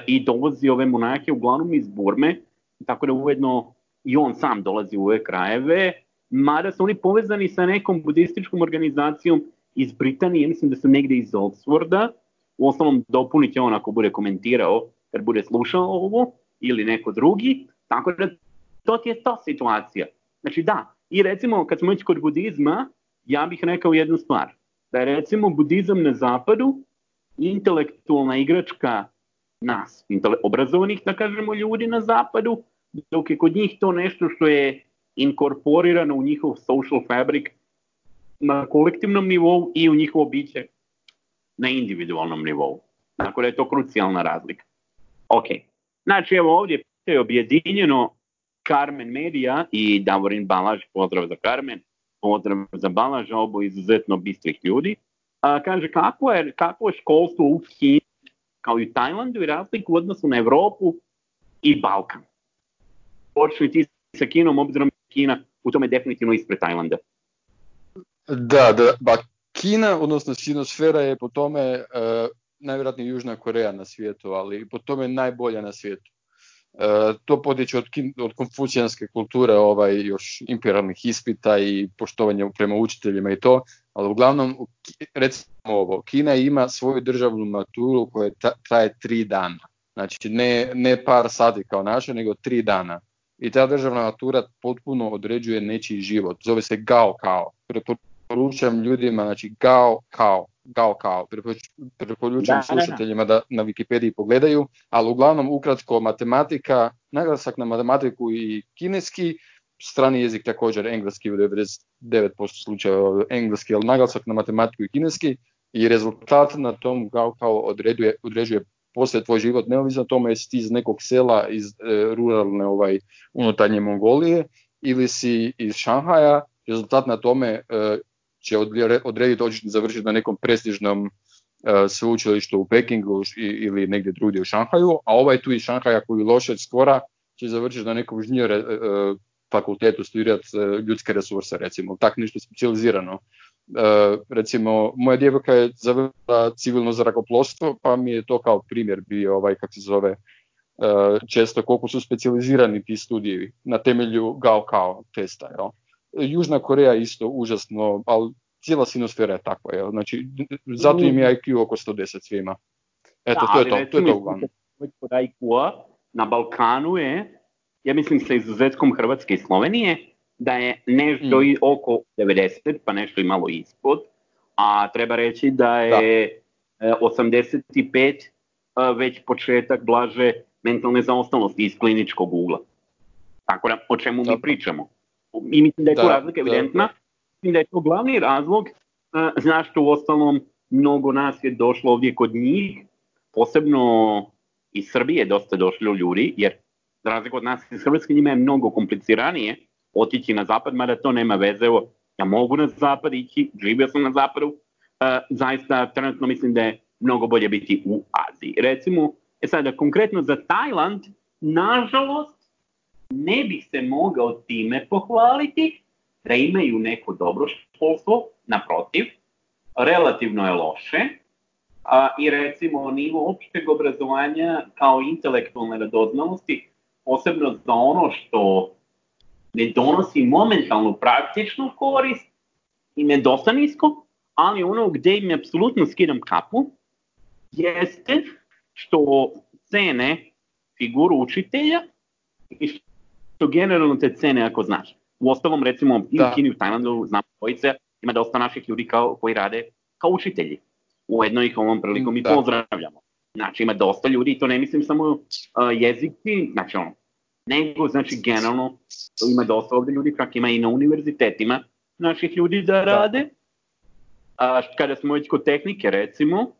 i dovozi ove monake uglavnom iz Burme, tako da ujedno i on sam dolazi u ove krajeve, mada su oni povezani sa nekom budističkom organizacijom iz Britanije, mislim da su negde iz Oxforda, u osnovom dopunit će on ako bude komentirao, kad bude slušao ovo, ili neko drugi, tako da to ti je to situacija. Znači da, i recimo kad smo već kod budizma, ja bih rekao jednu stvar, da je recimo budizam na zapadu intelektualna igračka nas, obrazovanih, da kažemo, ljudi na zapadu, dok je kod njih to nešto što je inkorporirano u njihov social fabric na kolektivnom nivou i u njihovo biće na individualnom nivou. Tako da je to krucijalna razlika. Ok, znači evo ovdje je objedinjeno Carmen Media i Davorin Balaž, pozdrav za Carmen, pozdrav za Balaža, obo izuzetno bistrih ljudi. A, kaže, kako je, kako je školstvo u Kini, kao i u Tajlandu i razliku u odnosu na Evropu i Balkan? Počni ti sa Kinom, obzirom Kina u tome definitivno ispred Tajlanda. Da, da, ba Kina, odnosno sinosfera je po tome e, najvjerojatnije Južna Koreja na svijetu, ali po tome najbolja na svijetu. E, to podiče od, od konfucijanske kulture, ovaj, još imperialnih ispita i poštovanja prema učiteljima i to, ali uglavnom, recimo ovo, Kina ima svoju državnu maturu koja traje tri dana. Znači ne, ne par sati kao naša, nego tri dana. I ta državna matura potpuno određuje nečiji život. Zove se Gao Kao. Preporučam ljudima, znači Gao Kao. Gao Kao. Preporučujem slušateljima da na Wikipediji pogledaju, ali uglavnom ukratko matematika naglasak na matematiku i kineski, strani jezik također engleski u 99% slučajeva engleski, ali naglasak na matematiku i kineski i rezultat na tom kao, kao određuje, određuje poslije tvoj život neovisno tome jesi ti iz nekog sela iz e, ruralne ovaj unutarnje Mongolije ili si iz Šanhaja, rezultat na tome e, će odrediti hoćeš završiti na nekom prestižnom e, sveučilištu u Pekingu ili negdje drugdje u Šanhaju, a ovaj tu iz Šanhaja koji loše skora će završiti na nekom inženjere e, fakultetu studirati ljudske resurse recimo, tak nešto specijalizirano. recimo, moja djevojka je završila civilno zrakoplovstvo, pa mi je to kao primjer bio ovaj, kako se zove, često koliko su specijalizirani ti studiji na temelju Gao Kao testa. Jel? Južna Koreja isto užasno, ali cijela sinosfera je takva. Jel? Znači, zato im je IQ oko 110 svima. Eto, to je to. To je to uglavnom. na Balkanu je, ja mislim sa izuzetkom Hrvatske i Slovenije, da je nešto mm. oko 90, pa nešto i malo ispod, a treba reći da je da. 85 e, e, već početak blaže mentalne zaostalnosti iz kliničkog ugla. Tako da, o čemu mi pričamo? I mislim da je to razlika evidentna. Mislim da je to glavni razlog uh, zašto u ostalom mnogo nas je došlo ovdje kod njih, posebno iz Srbije dosta došli ljudi, jer za razliku od nas iz Hrvatske njima je mnogo kompliciranije otići na zapad, mada to nema veze, evo, ja mogu na zapad ići, živio sam na zapadu, uh, zaista trenutno mislim da je mnogo bolje biti u Aziji. Recimo, e sada konkretno za Tajland, nažalost, ne bih se mogao time pohvaliti da imaju neko dobro školstvo, naprotiv, relativno je loše, a, i recimo nivo opšteg obrazovanja kao intelektualne radoznalosti, posebno za ono što ne donosi momentalnu praktičnu korist i ne dosta nisko, ali ono gdje im apsolutno skidam kapu, jeste što cene figuru učitelja i to generalno te cene ako znaš. U ostalom, recimo, i u Kini, u Tajlandu, znam dvojice, ima dosta naših ljudi kao, koji rade kao učitelji. Ujedno ih ovom prilikom i pozdravljamo. Znači, ima dosta ljudi, i to ne mislim samo uh, jeziki, znači ono, nego, znači, generalno, ima dosta ovdje ljudi, čak ima i na univerzitetima naših ljudi da rade. A, kada smo već kod tehnike, recimo,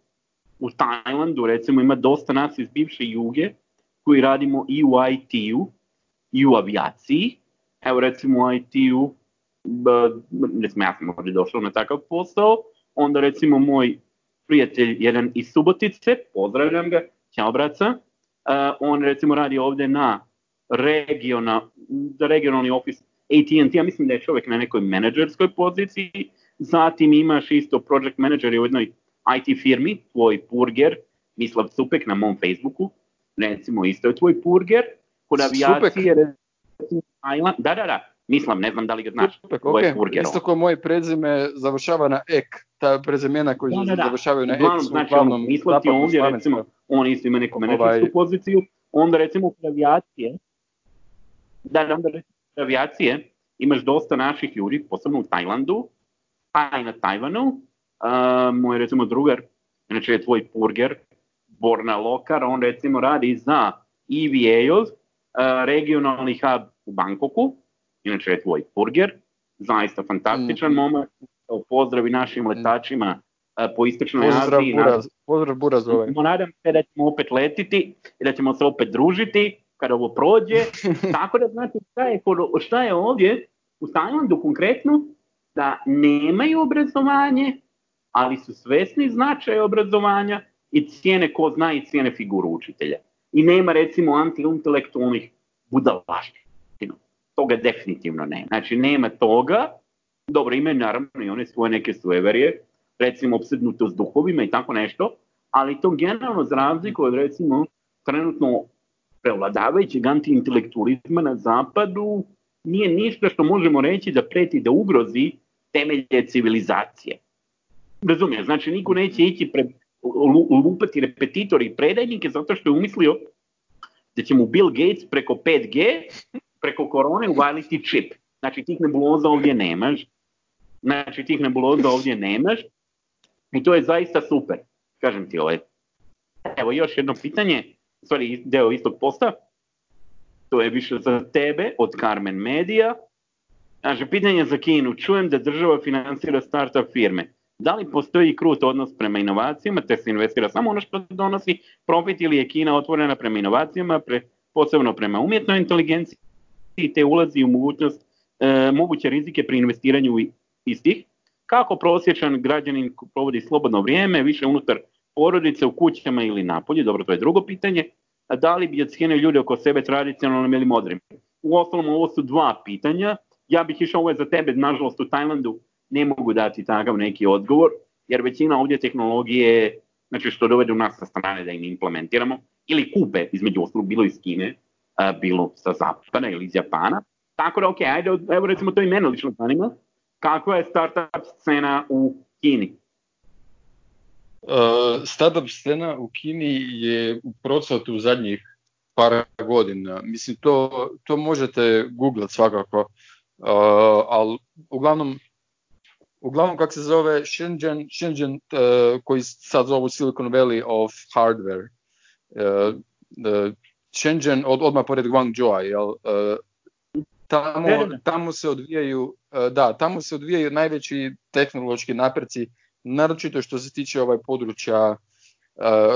u Tajlandu, recimo, ima dosta nas iz bivše juge, koji radimo i u IT-u, i u avijaciji. Evo recimo u IT-u, recimo ja sam možda došao na takav posao, onda recimo moj prijatelj, jedan iz Subotice, pozdravljam ga, ćao braca, uh, on recimo radi ovdje na regiona, regionalni ofis AT&T, ja mislim da je čovjek na nekoj menadžerskoj poziciji, zatim imaš isto project manager u jednoj IT firmi, tvoj purger, Mislav Cupek na mom Facebooku, recimo isto je tvoj purger, kod avijacije, recimo, da, da, da, mislim, ne znam da li ga znaš. Supek, okay. Isto kao moje prezime završava na ek, ta prezimena koji da, da, da. završavaju na ek su znači, uglavnom ti ovdje, recimo, on isto ima neku menedžersku ovaj... poziciju, onda recimo kod avijacije, da, da, onda recimo kod avijacije imaš dosta naših ljudi, posebno u Tajlandu, pa i na Tajvanu, uh, moj recimo drugar, znači je tvoj purger, Borna Lokar, on recimo radi za EVA-ov, regionalni hub u Bangkoku, inače je tvoj Burger, zaista fantastičan mm. momak, pozdravi našim mm. letačima po istočnoj pozdrav Aziji. Buraz, pozdrav Buraz. Nadam se da ćemo opet letiti i da ćemo se opet družiti kada ovo prođe. Tako da znači šta je, šta je ovdje u Tajlandu konkretno da nemaju obrazovanje, ali su svesni značaja obrazovanja i cijene ko zna i cijene figuru učitelja i nema recimo antiintelektualnih budalaština. Toga definitivno nema. Znači nema toga, dobro imaju naravno i one svoje neke sueverije, recimo obsednutost duhovima i tako nešto, ali to generalno za razliku od recimo trenutno prevladavajućeg antiintelektualizma na zapadu nije ništa što možemo reći da preti da ugrozi temelje civilizacije. Razumiješ, znači niko neće ići pred lupati repetitori i predajnike zato što je umislio da će mu Bill Gates preko 5G, preko korone uvaliti čip. Znači tih nebuloza ovdje nemaš. Znači tih nebuloza ovdje nemaš. I to je zaista super. Kažem ti ovaj. Evo još jedno pitanje, stvari deo istog posta. to je više za tebe od Carmen Media. Kaže, pitanje za Kinu. Čujem da država financira startup firme. Da li postoji krut odnos prema inovacijama, te se investira samo ono što donosi profit ili je Kina otvorena prema inovacijama, pre, posebno prema umjetnoj inteligenciji, te ulazi u mogućnost, e, moguće rizike pri investiranju istih. Kako prosječan građanin provodi slobodno vrijeme, više unutar porodice, u kućama ili napolje, dobro, to je drugo pitanje. Da li bi ocijenio ljude oko sebe tradicionalno ili modrim? U ostalom, ovo su dva pitanja. Ja bih išao ovo za tebe, nažalost u Tajlandu ne mogu dati takav neki odgovor, jer većina ovdje tehnologije, znači što dovedu nas sa strane da im implementiramo, ili kupe između ostalog bilo iz Kine, bilo sa Zapada ili iz Japana. Tako da, ok, ajde, evo recimo to i mene lično zanima. Kakva je startup scena u Kini? Uh, startup scena u Kini je u procvatu u zadnjih par godina. Mislim, to, to možete googlat svakako, uh, ali uglavnom uglavnom kako se zove Shenzhen, Shenzhen uh, koji sad zovu Silicon Valley of Hardware. Uh, Shenzhen od, odmah pored Guangzhou, jel? Tamo, tamo se odvijaju, da, tamo se odvijaju najveći tehnološki napreci, naročito što se tiče ovaj područja uh,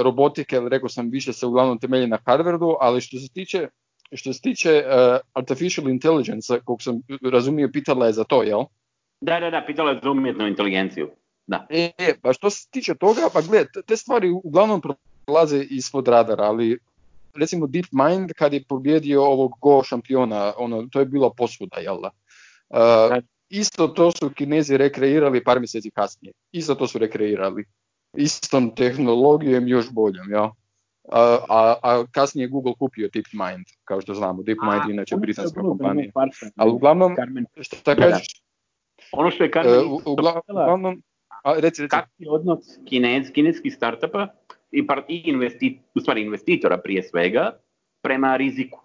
robotike, rekao sam više se uglavnom temelji na hardwareu, ali što se tiče što se tiče uh, artificial intelligence, kog sam razumio, pitala je za to, jel? Da, da, da, pitala je za umjetnu inteligenciju. Da. E, e, pa što se tiče toga, pa gled, te stvari uglavnom prolaze ispod radara, ali recimo DeepMind kad je pobjedio ovog Go šampiona, ono, to je bilo posvuda, jel da? Uh, isto to su Kinezi rekreirali par mjeseci kasnije. Isto to su rekreirali. Istom tehnologijom još boljom, jel? A, a, a kasnije Google kupio DeepMind, kao što znamo. DeepMind je inače britanska kompanija. Ali uglavnom, šta kažeš? Ono što je Carmen uh, uglavnom, a, reci, reci. Kakvi odnos kinez, kineskih startupa i, par, i investi, u stvari investitora prije svega prema riziku.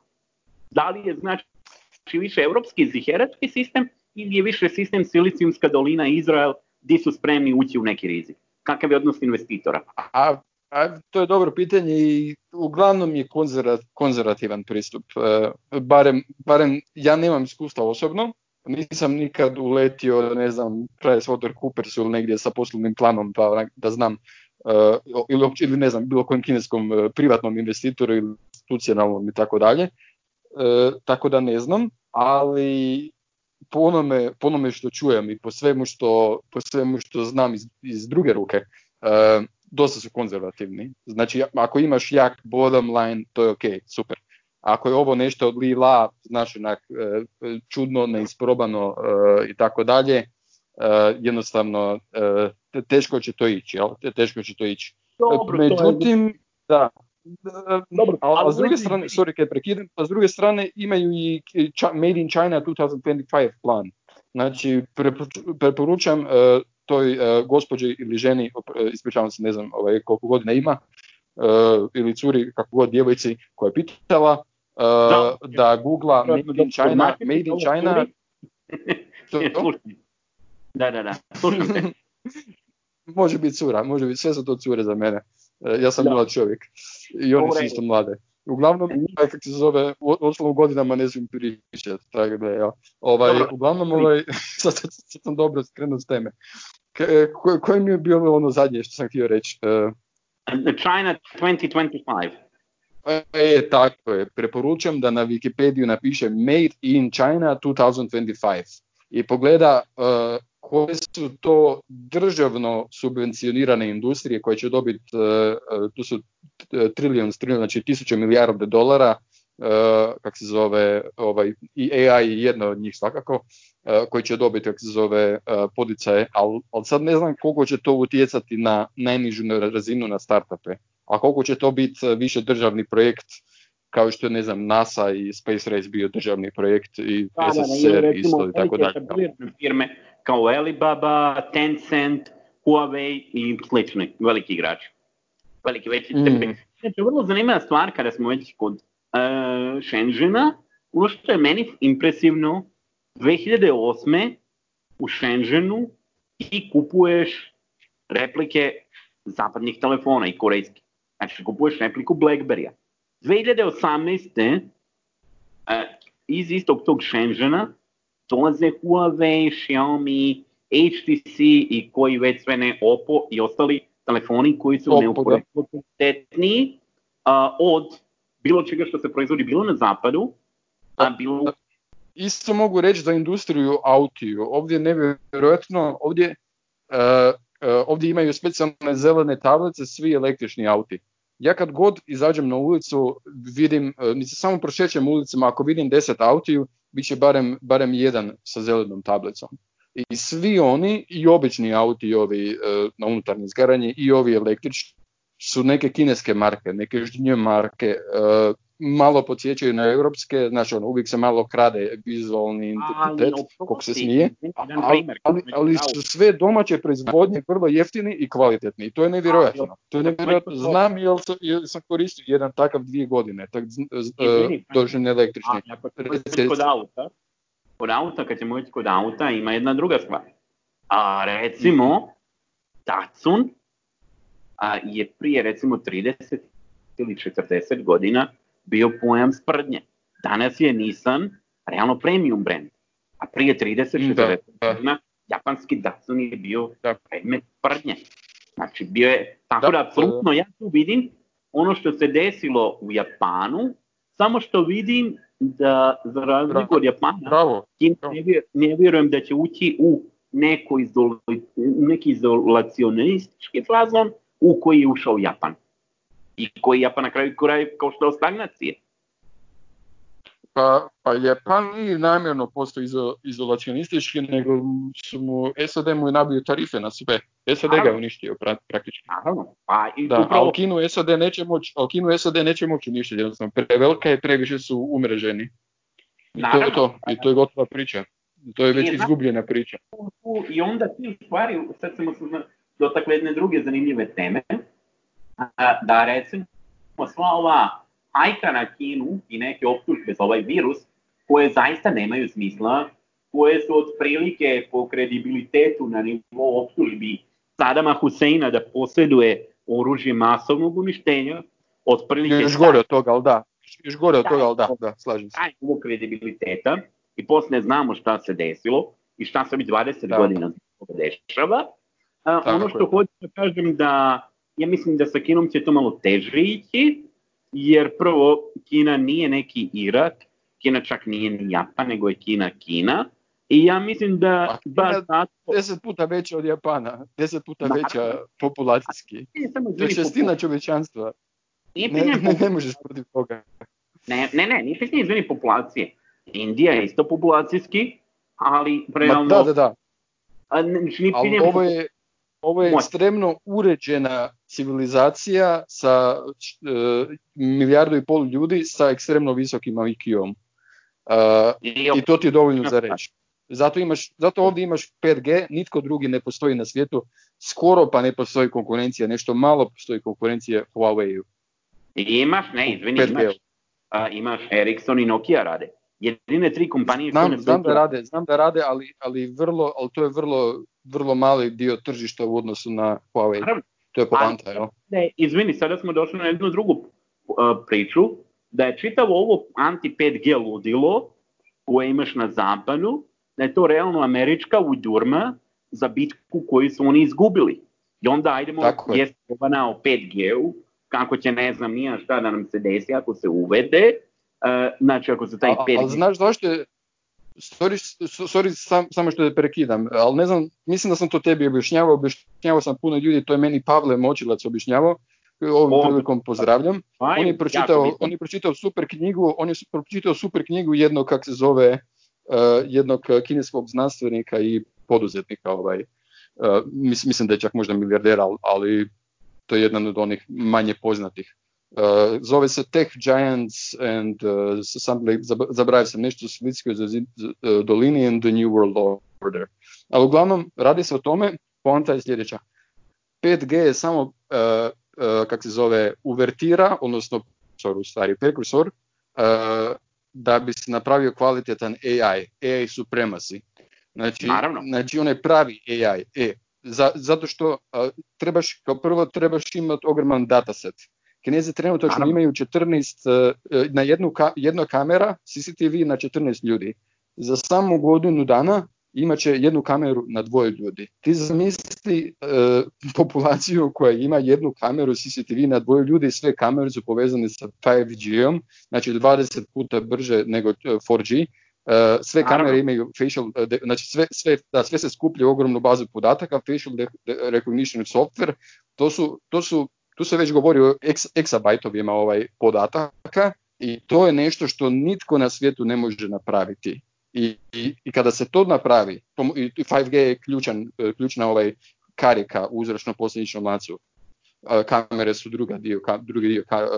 Da li je znači više evropski ziherački sistem ili je više sistem Silicijumska dolina Izrael gdje su spremni ući u neki rizik? Kakav je odnos investitora? A, a to je dobro pitanje i uglavnom je konzervativan pristup. E, barem, barem ja nemam iskustva osobno, nisam nikad uletio, ne znam, Price Coopers ili negdje sa poslovnim planom pa da znam uh, ili, ili ne znam, bilo kojem kineskom uh, privatnom investitoru ili institucionalnom i tako dalje. Uh, tako da ne znam, ali po onome, po onome što čujem i po svemu što, po svemu što znam iz, iz druge ruke, uh, dosta su konzervativni. Znači, ako imaš jak bottom line, to je ok, super. Ako je ovo nešto od lila, znaš, onak, e, čudno, neisprobano e, i tako dalje, jednostavno teško će to ići, jel? Teško će to ići. Dobro, Međutim, je... da, Dobro, a, a s druge strane, sorry kad prekidam, a s druge strane imaju i Made in China 2025 plan. Znači, preporučam uh, toj uh, gospođi ili ženi, uh, ispričavam se, ne znam ovaj, koliko godina ima, uh, ili curi, kako god djevojci koja je pitala, da, da googla Made in China, Made in China. Da, da, da. može biti cura, može biti, sve su to cure za mene. E, ja sam da. mlad čovjek i oni su isto mlade. Uglavnom, kako se zove, u godinama ne znam pričati, tako da, ja. Ovaj, uglavnom, ovaj, sad, sad, sad sam dobro skrenuo s teme. Ko, koje mi je bilo ono zadnje što sam htio reći? China 2025. E, tako je. Preporučam da na Wikipediju napiše Made in China 2025 i pogleda uh, koje su to državno subvencionirane industrije koje će dobiti, uh, tu su trillion, trillion, znači tisuće milijarde dolara, kak se zove, ovaj, i AI je jedna od njih svakako, koji će dobiti, kak se zove, podicaje, ali al sad ne znam koliko će to utjecati na najnižu razinu na startupe a koliko će to biti e, više državni projekt kao što je, ne znam, NASA i Space Race bio državni projekt i da, SSSR da, isto i tako dalje. firme kao Alibaba, Tencent, Huawei i slični veliki igrači. Veliki veći mm. Znači, vrlo zanimljiva stvar kada smo već kod uh, Shenzhena, ono što je meni impresivno, 2008. u Shenzhenu ti kupuješ replike zapadnih telefona i korejskih. Znači, kupuješ repliku Blackberry-a. 2018. iz istog tog Shenzhena dolaze Huawei, Xiaomi, HTC i koji već sve ne Oppo i ostali telefoni koji su neuporedivo kvalitetniji od bilo čega što se proizvodi bilo na zapadu, a bilo isto mogu reći za industriju autiju. Ovdje nevjerojatno, ovdje, uh, uh, ovdje imaju specijalne zelene tablice svi električni auti. Ja kad god izađem na ulicu, vidim, uh, niti samo prošećem ulicama, ako vidim deset autiju, bit će barem, barem jedan sa zelenom tablicom. I svi oni, i obični auti, ovi uh, na unutarnje zgaranje, i ovi električni, su neke kineske marke, neke žnje marke, uh, malo podsjećaju na europske, znači ono, uvijek se malo krade vizualni identitet, koliko se smije, ali, ali, ali su sve domaće proizvodnje vrlo jeftini i kvalitetni i to je nevjerojatno. To je nevjerojatno. Znam jel, jel sam koristio jedan takav dvije godine, tak, dožen električni. Kod auta, kod auta, kad ćemo ići kod auta, ima jedna druga stvar. A recimo, Datsun a, je prije recimo 30 ili 40 godina bio pojam sprdnje. Danas je Nissan realno premium brand. A prije 30-40 godina japanski Datsun je bio da. predmet sprdnje. Znači bio je, tako da, da apsolutno ja tu vidim ono što se desilo u Japanu, samo što vidim da za razliku od Japana, Bravo. Ne, ne vjerujem da će ući u neko izol, neki izolacionistički fazon u koji je ušao Japan i koji Japan na kraju kraju kao što je stagnacije. Pa, pa Japan nije namjerno postao izo, izolacionistički, nego su mu, SAD mu je nabio tarife na sve. SAD ga je uništio pra, praktički. Naravno. Pa, i da, upravo... a Kinu SAD neće moći, a Kinu SAD neće moći uništiti, jednostavno. Prevelika je, previše su umreženi. I Naravno. to je to. I to je gotova priča. To je već I, izgubljena priča. I onda ti u stvari, sad smo se dotakle jedne druge zanimljive teme, da recimo sva ova hajka na Kinu i neke optužbe za ovaj virus, koje zaista nemaju smisla, koje su otprilike po kredibilitetu na nivou optužbi Sadama Huseina da posjeduje oružje masovnog uništenja, otprilike... Još gore od toga, ali da. Još gore od toga, ali da, da, slažem se. Taj kredibiliteta i posle znamo šta se desilo i šta se već 20 da. godina dešava. A, ono što hoću da kažem da ja mislim da sa Kinom će to malo teže ići, jer prvo Kina nije neki Irak, Kina čak nije ni Japan, nego je Kina Kina. I ja mislim da... baš zato... Deset puta veća od Japana, deset puta Naravno. veća populacijski. To je šestina čovečanstva. Ne, ne, ne možeš protiv toga. Ne, ne, ne, nije pitanje izvini populacije. Indija je isto populacijski, ali realno... Ma, da, da, da. A, ne, ali ovo je, ovo je ekstremno uređena civilizacija sa e, milijardu i pol ljudi sa ekstremno visokim IQ-om. Uh, I to ti je dovoljno za reći. Zato, imaš, zato ovdje imaš 5G, nitko drugi ne postoji na svijetu, skoro pa ne postoji konkurencija, nešto malo postoji konkurencija Huawei-u. Imaš, ne, izvini, imaš, a, imaš Ericsson i Nokia rade. Jedine tri kompanije znam, što znam da rade, znam da rade, ali, ali, vrlo, ali to je vrlo, vrlo mali dio tržišta u odnosu na Huawei. Naravno, To je poanta, jel? Ne, izvini, sada smo došli na jednu drugu uh, priču, da je čitavo ovo anti-5G ludilo koje imaš na zapadu, da je to realno američka udurma za bitku koju su oni izgubili. I onda ajdemo jest probana o 5G-u, kako će ne znam nija šta da nam se desi ako se uvede, uh, znači ako se taj 5G... Ali znaš zašto je, sorry, sorry sam, samo što te prekidam, ali ne znam, mislim da sam to tebi objašnjavao, objašnjavao sam puno ljudi, to je meni Pavle Močilac objašnjavao, ovom prilikom pozdravljam. On je pročitao, on je pročitao super knjigu, on je pročitao super knjigu jednog kak se zove uh, jednog kineskog znanstvenika i poduzetnika ovaj uh, mislim da je čak možda milijardera, ali to je jedan od onih manje poznatih. Uh, zove se Tech Giants and uh, sam, zabravio sam nešto u Splitskoj uh, dolini and the New World Order. Ali uglavnom radi se o tome, poanta je sljedeća. 5G je samo, uh, uh, kak se zove, uvertira, odnosno u stvari prekursor, da bi se napravio kvalitetan AI, AI supremacy. Znači, Naravno. znači onaj pravi AI. E, za, zato što trebaš, kao prvo trebaš imati ogroman dataset Kinezi trenutačno imaju 14, na jednu, jedna kamera CCTV na 14 ljudi. Za samo godinu dana imat će jednu kameru na dvoje ljudi. Ti zamisli e, populaciju koja ima jednu kameru CCTV na dvoje ljudi sve kamere su povezane sa 5G-om, znači 20 puta brže nego 4G. E, sve kamere imaju facial, e, znači sve, sve, da, sve se skuplja ogromnu bazu podataka, facial recognition software, to su, to su, tu se već govori o ex, exabajtovima ovaj podataka i to je nešto što nitko na svijetu ne može napraviti. I, i, kada se to napravi, i 5G je ključan, e, ključna ovaj karika u uzročno posljedičnom lancu. E, kamere su druga dio, drugi dio ka, e,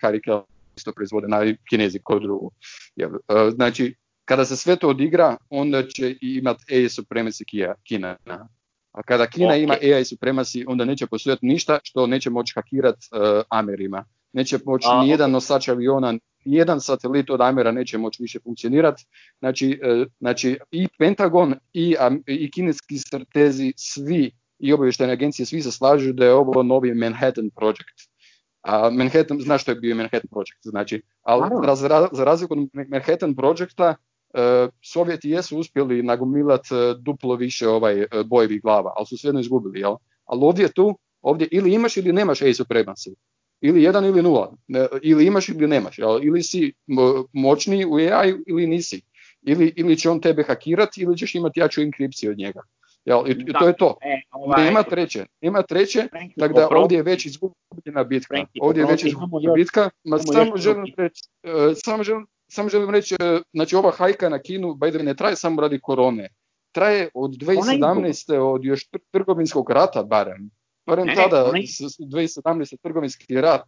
karika isto proizvode na kinezi kod drugu. Znači, kada se sve to odigra, onda će imati AI supremacy Kina. A kada Kina ima AI supremacy, onda neće postojati ništa što neće moći hakirati Amerima. Neće moći nijedan nosač aviona jedan satelit od Amera neće moći više funkcionirati. Znači, e, znači i Pentagon i, i kineski stratezi svi i obavještajne agencije svi se slažu da je ovo novi Manhattan Project. A Manhattan, znaš što je bio Manhattan Project, znači, ali za, za razliku od Manhattan Projecta, uh, Sovjeti jesu uspjeli nagomilati uh, duplo više ovaj bojevih glava, ali su svejedno izgubili, jel? Ali ovdje tu, ovdje ili imaš ili nemaš Ace Supremacy ili jedan ili nula, ili imaš ili nemaš, ili si moćniji u AI ili nisi, ili, ili će on tebe hakirati ili ćeš imati jaču inkripciju od njega. Jel, i, to je to. E, ovaj, nema treće. Nema treće, tako da ovdje je već izgubljena bitka. Ovdje je već izgubljena bitka, ma samo želim reći, e, samo želim, samo želim reći, e, znači ova hajka na Kinu, by the way, ne traje samo radi korone. Traje od 2017. od još trgovinskog rata barem. Barem ne, tada, ne, 2017. trgovinski rat,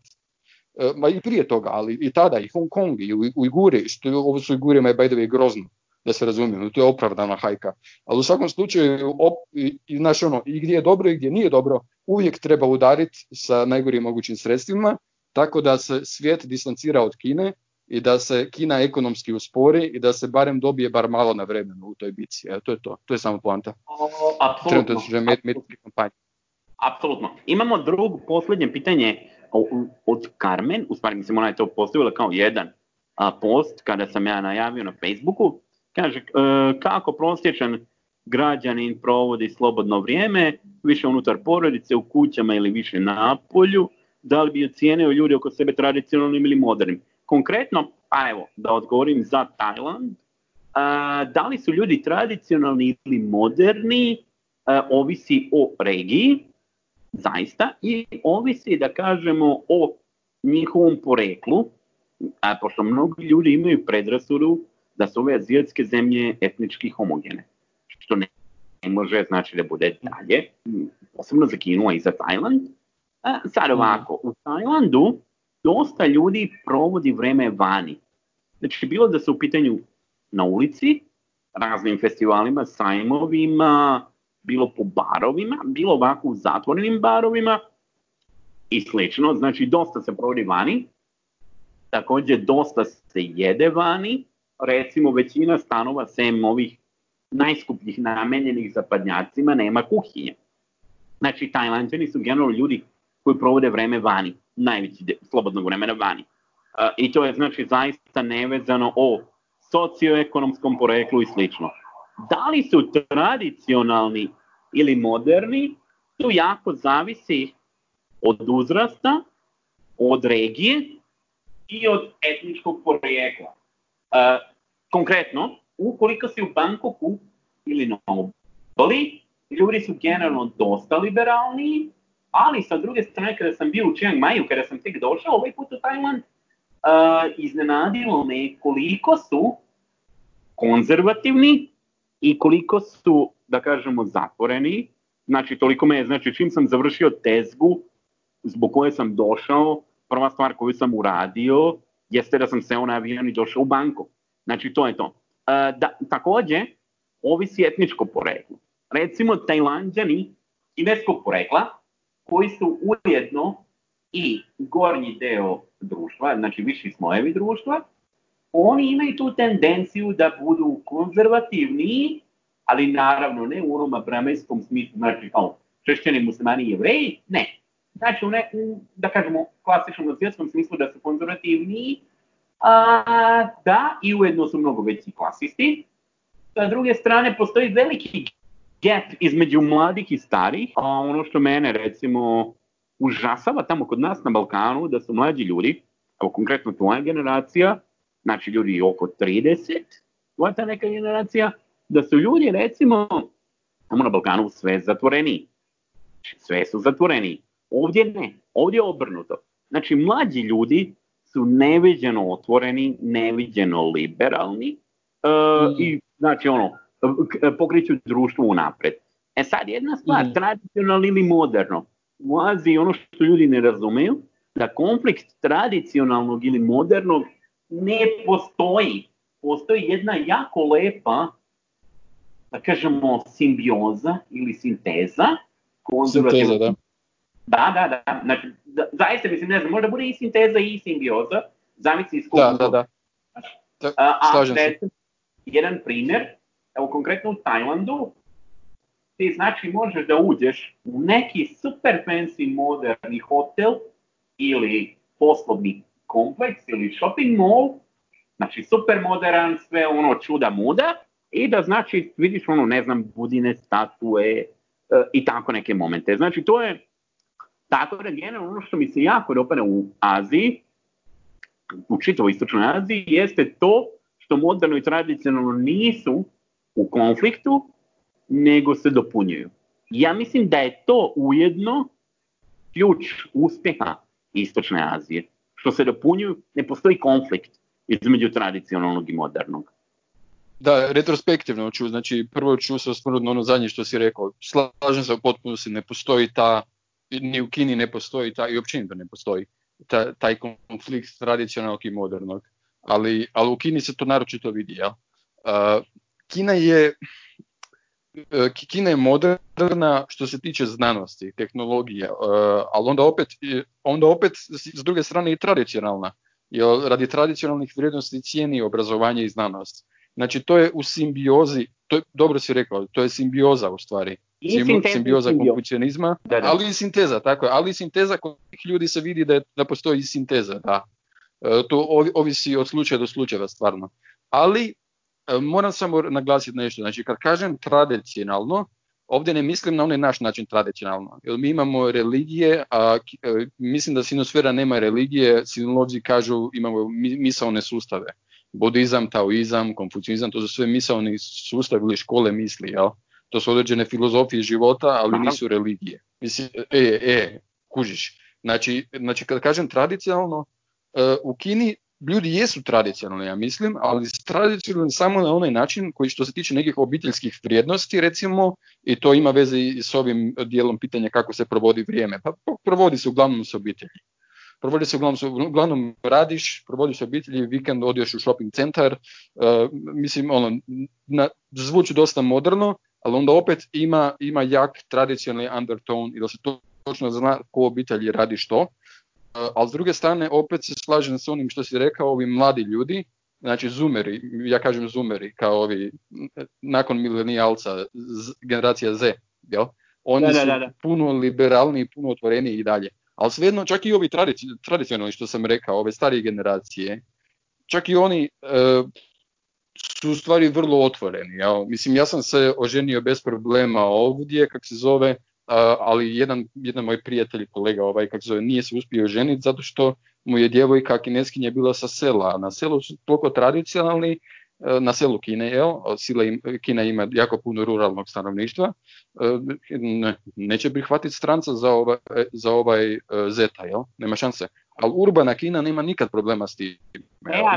e, ma i prije toga, ali i tada, i Hong Kong, i Ujguri, što je, ovo su Ujgurima je by the way grozno, da se razumijemo, to je opravdana hajka. Ali u svakom slučaju, op, i, i, ono, i gdje je dobro i gdje nije dobro, uvijek treba udariti sa najgorim mogućim sredstvima, tako da se svijet distancira od Kine i da se Kina ekonomski uspori i da se barem dobije bar malo na vremenu u toj bici. E, to je to, to je samo poanta. Apsolutno. Apsolutno. Imamo drugo, posljednje pitanje od Carmen, u stvari mislim ona je to postavila kao jedan post kada sam ja najavio na Facebooku. Kaže, e, kako prosječan građanin provodi slobodno vrijeme, više unutar porodice, u kućama ili više na polju, da li bi ocijenio ljudi oko sebe tradicionalnim ili modernim. Konkretno, pa evo, da odgovorim za Tajland, da li su ljudi tradicionalni ili moderni, ovisi o regiji, zaista, i ovisi da kažemo o njihovom poreklu, a pošto mnogi ljudi imaju predrasudu da su ove azijatske zemlje etnički homogene, što ne, može znači da bude dalje, posebno za Kinu, i za Tajland. A, sad ovako, u Tajlandu dosta ljudi provodi vreme vani. Znači, bilo da su u pitanju na ulici, raznim festivalima, sajmovima, bilo po barovima, bilo ovako u zatvorenim barovima i slično. Znači, dosta se provodi vani, također dosta se jede vani, recimo većina stanova sem ovih najskupljih namenjenih zapadnjacima nema kuhinje. Znači, tajlanđani su generalno ljudi koji provode vreme vani, najveći de, slobodnog vremena vani. Uh, I to je znači zaista nevezano o socioekonomskom poreklu i slično. Da li su tradicionalni ili moderni, to jako zavisi od uzrasta, od regije i od etničkog porijekla. Uh, konkretno, ukoliko si u Bangkoku ili na obali, ljudi su generalno dosta liberalni, ali sa druge strane kada sam bio u Chiang Maju, kada sam tek došao ovaj put u Tajland, uh, iznenadilo me koliko su konzervativni i koliko su, da kažemo, zatvoreni. Znači, toliko me je, znači, čim sam završio tezgu zbog koje sam došao, prva stvar koju sam uradio jeste da sam seo na avion i došao u banku. Znači, to je to. E, da, takođe, ovisi etničko poreklo. Recimo, Tajlanđani kineskog porekla, koji su ujedno i gornji deo društva, znači viši smojevi društva, oni imaju tu tendenciju da budu konzervativniji, ali naravno ne u onom abramejskom smislu, znači kao kršćani, muslimani i jevreji, ne. znači u, ne, da kažemo, klasičnom svjetskom smislu da su konzervativniji, a, da, i ujedno su mnogo veći klasisti. Sa druge strane, postoji veliki gap između mladih i starih, a ono što mene recimo užasava tamo kod nas na Balkanu, da su mlađi ljudi, kao konkretno tvoja generacija, znači ljudi oko 30, tvoja ta neka generacija, da su ljudi recimo tamo na Balkanu sve zatvoreni. Sve su zatvoreni. Ovdje ne, ovdje je obrnuto. Znači mlađi ljudi su neviđeno otvoreni, neviđeno liberalni uh, mm. i znači ono, pokreću društvo unapred. E sad jedna stvar, mm. tradicionalno ili moderno. U Aziji ono što ljudi ne razumeju, da konflikt tradicionalnog ili modernog ne postoji. Postoji jedna jako lepa, da kažemo, simbioza ili sinteza. Sinteza, da. Da, da, da. Znači, da, zaista mislim, ne znam, možda bude i sinteza i simbioza. Zavisi iz Da, da, da. A, a, se. Jedan primjer, evo konkretno u Tajlandu, ti znači možeš da uđeš u neki super fancy moderni hotel ili poslovni kompleks ili shopping mall, znači super modern, sve ono čuda muda, i da znači vidiš ono, ne znam, budine, statue e, i tako neke momente. Znači to je tako da generalno ono što mi se jako dopada u Aziji, u čitavoj istočnoj Aziji, jeste to što moderno i tradicionalno nisu u konfliktu, nego se dopunjuju. Ja mislim da je to ujedno ključ uspjeha Istočne Azije. Što se dopunjuju, ne postoji konflikt između tradicionalnog i modernog. Da, retrospektivno ću, znači prvo ću se osvrnuti na ono zadnje što si rekao. Slažem se u potpunosti, ne postoji ta, ni u Kini ne postoji ta, i općenito ne postoji ta, taj konflikt tradicionalnog i modernog. Ali, ali u Kini se to naročito vidi, ja. Uh, Kina je, E, Kina je moderna što se tiče znanosti, tehnologije, e, ali onda opet, onda opet s druge strane i tradicionalna, jer radi tradicionalnih vrijednosti cijeni obrazovanje i znanost. Znači to je u simbiozi, to je, dobro si rekao, to je simbioza u stvari. simbioza konfucionizma, ali i sinteza, tako je, ali i sinteza kod ljudi se vidi da, je, da postoji i sinteza, da. E, to ovisi od slučaja do slučaja stvarno. Ali E, moram samo naglasiti nešto, znači kad kažem tradicionalno, ovdje ne mislim na onaj naš način tradicionalno, jer mi imamo religije, a e, mislim da sinosfera nema religije, sinolozi kažu imamo misaone sustave. Budizam, taoizam, konfucijizam, to su sve misaoni sustavi ili škole misli, jel? To su određene filozofije života, ali nisu religije. Mislim, e, e, kužiš. Znači, znači kad kažem tradicionalno, e, u Kini ljudi jesu tradicionalni, ja mislim, ali tradicionalni samo na onaj način koji što se tiče nekih obiteljskih vrijednosti, recimo, i to ima veze i s ovim dijelom pitanja kako se provodi vrijeme. Pa provodi se uglavnom s obitelji. Provodi se uglavnom, uglavnom radiš, provodiš se obitelji, vikend odješ u shopping centar, uh, mislim, ono, na, zvuči dosta moderno, ali onda opet ima, ima jak tradicionalni undertone i da se to točno zna ko obitelji radi što ali s druge strane opet se slažem s onim što si rekao, ovi mladi ljudi, znači zoomeri, ja kažem zoomeri, kao ovi nakon milenijalca, generacija Z, jel? Oni su puno liberalniji, puno otvoreniji i dalje. Ali svejedno, čak i ovi tradicionalni, što sam rekao, ove starije generacije, čak i oni e, su u stvari vrlo otvoreni. Jel? Mislim, ja sam se oženio bez problema ovdje, kako se zove, ali jedan, jedan moj prijatelj kolega ovaj kako zove nije se uspio ženiti zato što mu je djevojka kineskinja bila sa sela. Na selu su toliko tradicionalni, na selu Kine, jel? Sila im, Kina ima jako puno ruralnog stanovništva, e, ne, neće prihvatiti stranca za, ova, za ovaj e, zeta, jel? Nema šanse. Ali urbana Kina nema nikad problema s tim.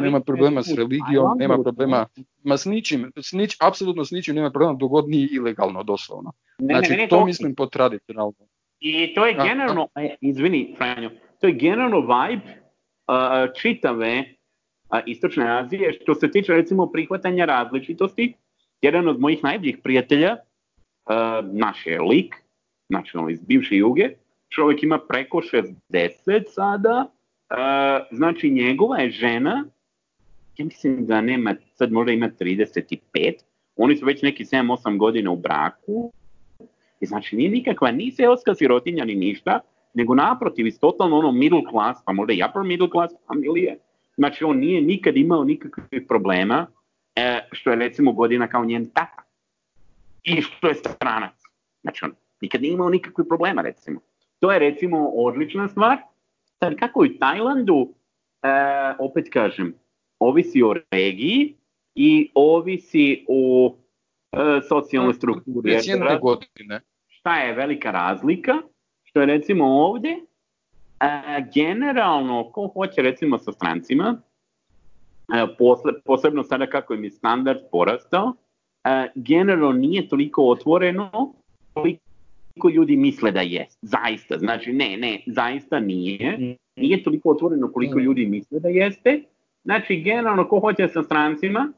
Nema problema s religijom, nema problema ma s ničim, s nič, apsolutno s ničim nema problema dok god nije ilegalno doslovno. Znači to, mislim po tradicionalno. I to je generalno, izvini Franjo, to je generalno vibe uh, čitave uh, Istočne Azije što se tiče recimo prihvatanja različitosti. Jedan od mojih najboljih prijatelja, uh, naš je lik, iz bivše juge, čovjek ima preko 60 sada, uh, znači njegova je žena, ja mislim da nema, sad možda ima 35, oni su već neki 7-8 godina u braku, i znači nije nikakva ni seoska sirotinja ni ništa, nego naprotiv iz totalno ono middle class, pa možda i upper middle class familije, znači on nije nikad imao nikakvih problema, e, što je recimo godina kao njen tata. I što je stranac. Znači on nikad nije imao nikakvih problema recimo. To je recimo odlična stvar. Sad kako i Tajlandu, e, opet kažem, ovisi o regiji i ovisi o e, socijalnoj strukturi. Šta je velika razlika? Što je recimo ovdje, e, generalno, ko hoće recimo sa strancima, e, posle, posebno sada kako im je standard porastao, e, generalno nije toliko otvoreno koliko ljudi misle da je. Zaista, znači ne, ne, zaista nije. Nije toliko otvoreno koliko ljudi misle da jeste. Znači, generalno, ko hoće sa strancima,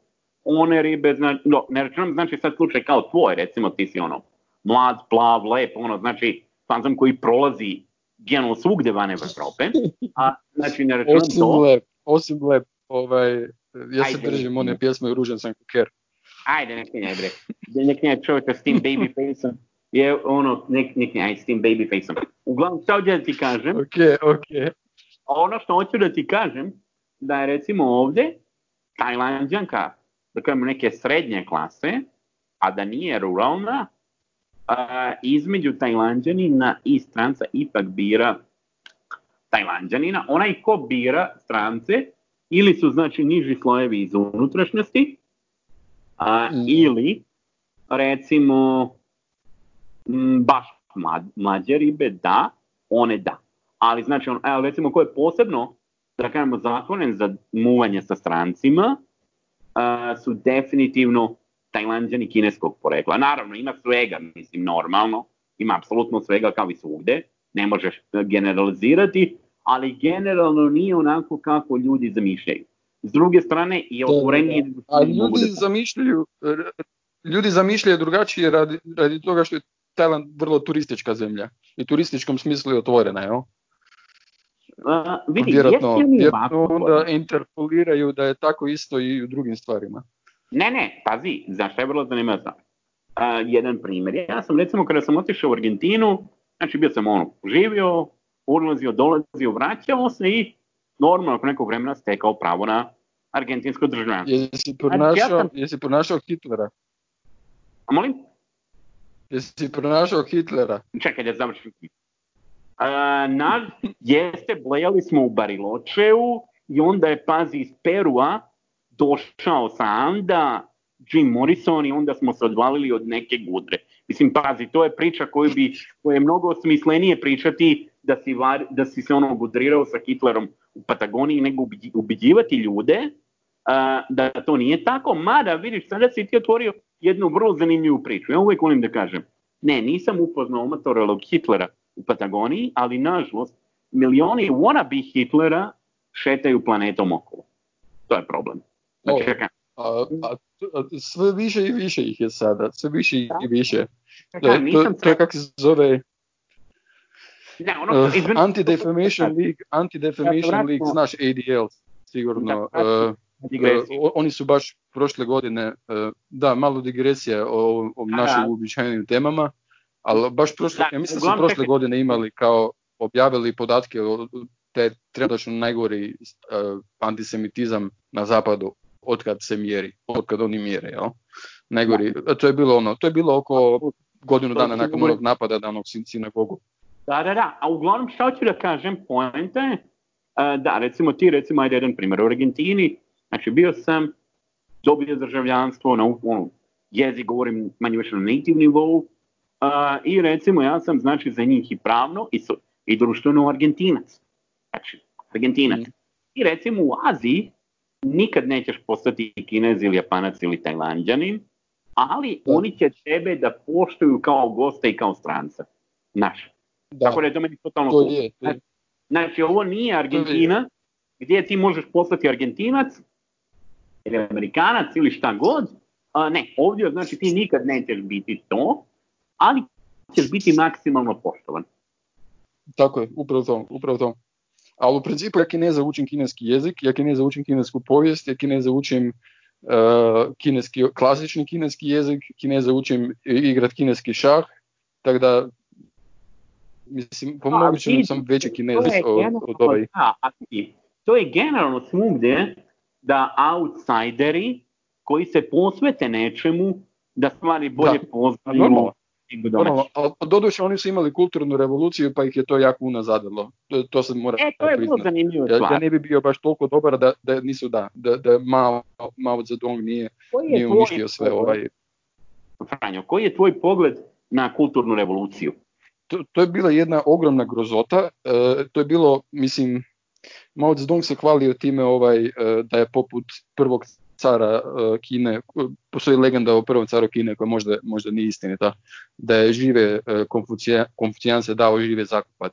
one ribe, znači, no, ne računam, znači sad slučaj kao tvoj, recimo ti si ono, mlad, plav, lep, ono, znači, fanzam koji prolazi generalno svugde van Evrope, a znači ne računam osim to. Lep, osim lep, ovaj, ja se Ajde, držim one pjesme Ružan sam kuker. Ajde, nek ne bre, nek ne čovjeka s tim baby faceom, je ono, nek, nek ne, aj s tim baby faceom. Uglavnom, šta hoću da ti kažem? Ok, ok. Ono što hoću da ti kažem, da je recimo ovde Tajlandjanka, da kažemo neke srednje klase, a da nije ruralna, a, između Tajlanđanina i stranca ipak bira Tajlanđanina. Onaj ko bira strance, ili su znači niži slojevi iz unutrašnjosti, a, mm. ili recimo m, baš mlad, mlađe ribe, da, one da. Ali znači, on, evo, recimo ko je posebno da kažemo, zatvoren za muvanje sa strancima, uh, su definitivno tajlanđani kineskog porekla. Naravno, ima svega, mislim, normalno, ima apsolutno svega kao i svugde, ne možeš generalizirati, ali generalno nije onako kako ljudi zamišljaju. S druge strane, i otvorenije... Da, da. A ljudi da... zamišljaju, ljudi zamišljaju drugačije radi, radi toga što je Tajland vrlo turistička zemlja. I turističkom smislu je otvorena, jel? Uh, vidi, vjerojatno, vjerojatno onda interpoliraju da je tako isto i u drugim stvarima. Ne, ne, pazi, zašto je vrlo zanimljivo uh, jedan primjer. Ja sam recimo kada sam otišao u Argentinu, znači bio sam ono, živio, ulazio, dolazio, vraćao se i normalno nakon nekog vremena stekao pravo na argentinsko državljanstvo. Jesi pronašao, znači, ja sam... jesi pronašao Hitlera? A molim? Jesi pronašao Hitlera? Čekaj da završim naš, jeste, blejali smo u Bariločeu i onda je, pazi, iz Perua došao sa Anda, Jim Morrison i onda smo se odvalili od neke gudre. Mislim, pazi, to je priča koju bi, koja je mnogo smislenije pričati da si, var, da si se ono gudrirao sa Hitlerom u Patagoniji nego ubiđivati ljude uh, da to nije tako. Mada, vidiš, sada si ti otvorio jednu vrlo zanimljivu priču. Ja uvek volim da kažem, ne, nisam upoznao amatorelog Hitlera u Patagoniji, ali nažalost milioni wannabe Hitlera šetaju planetom okolo. To je problem. Znači, a, a, a, sve više i više ih je sada, sve više i više. Da, to, to je kako se zove ne, ono, uh, Anti-Defamation League, Anti-Defamation ja, League, znaš ADL, sigurno. Da, uh, uh, oni su baš prošle godine, da, malo digresija o, o našim uobičajenim temama, Ali baš prošle, da, ja mislim da su prošle godine imali kao objavili podatke o te trenutačno najgori antisemitizam na zapadu od kad se mjeri, od kad oni mjere, jel? Najgori, da. to je bilo ono, to je bilo oko godinu dana nakon onog napada na onog sinagogu. Da, da, da, a uglavnom šta ću da kažem, poenta je, da, recimo ti, recimo, ajde jedan primjer, u Argentini, znači bio sam, dobio državljanstvo, na ono, jezik govorim manje više na native nivou, A, I recimo ja sam znači za njih i pravno i, so, i društveno Argentinac. Znači, Argentinac. Mm. I recimo u Aziji nikad nećeš postati kinez ili japanac ili tajlanđanin, ali da. oni će tebe da poštuju kao gosta i kao stranca. Znaš. Da. Tako da je to meni totalno to je, to je. Znači, ovo nije Argentina, gdje ti možeš postati Argentinac ili Amerikanac ili šta god. A, ne, ovdje znači ti nikad nećeš biti to, ali ćeš biti maksimalno poštovan. Tako je, upravo to, upravo to. Ali u principu ja kineza učim kineski jezik, ja kineza učim kinesku povijest, ja kineza učim uh, kineski, klasični kineski jezik, kineza učim igrat kineski šah, tako da Mislim, po mogućem sam veći kinez od, od ovaj... to je generalno svugdje da outsideri koji se posvete nečemu, da stvari bolje poznaju. Normalno, ali doduše oni su imali kulturnu revoluciju pa ih je to jako unazadilo. To, to se mora E, to je bilo zanimljivo ja, ja, ne bi bio baš toliko dobar da, da nisu da, da, da Mao, Mao Zedong nije, nije uništio sve ovaj... Franjo, koji je tvoj pogled na kulturnu revoluciju? To, to je bila jedna ogromna grozota. E, to je bilo, mislim, Mao Zedong se hvalio time ovaj, e, da je poput prvog cara e, Kine, postoji legenda o prvom caru Kine koja možda, možda nije istinita, da je žive konfucijan se dao žive zakupat.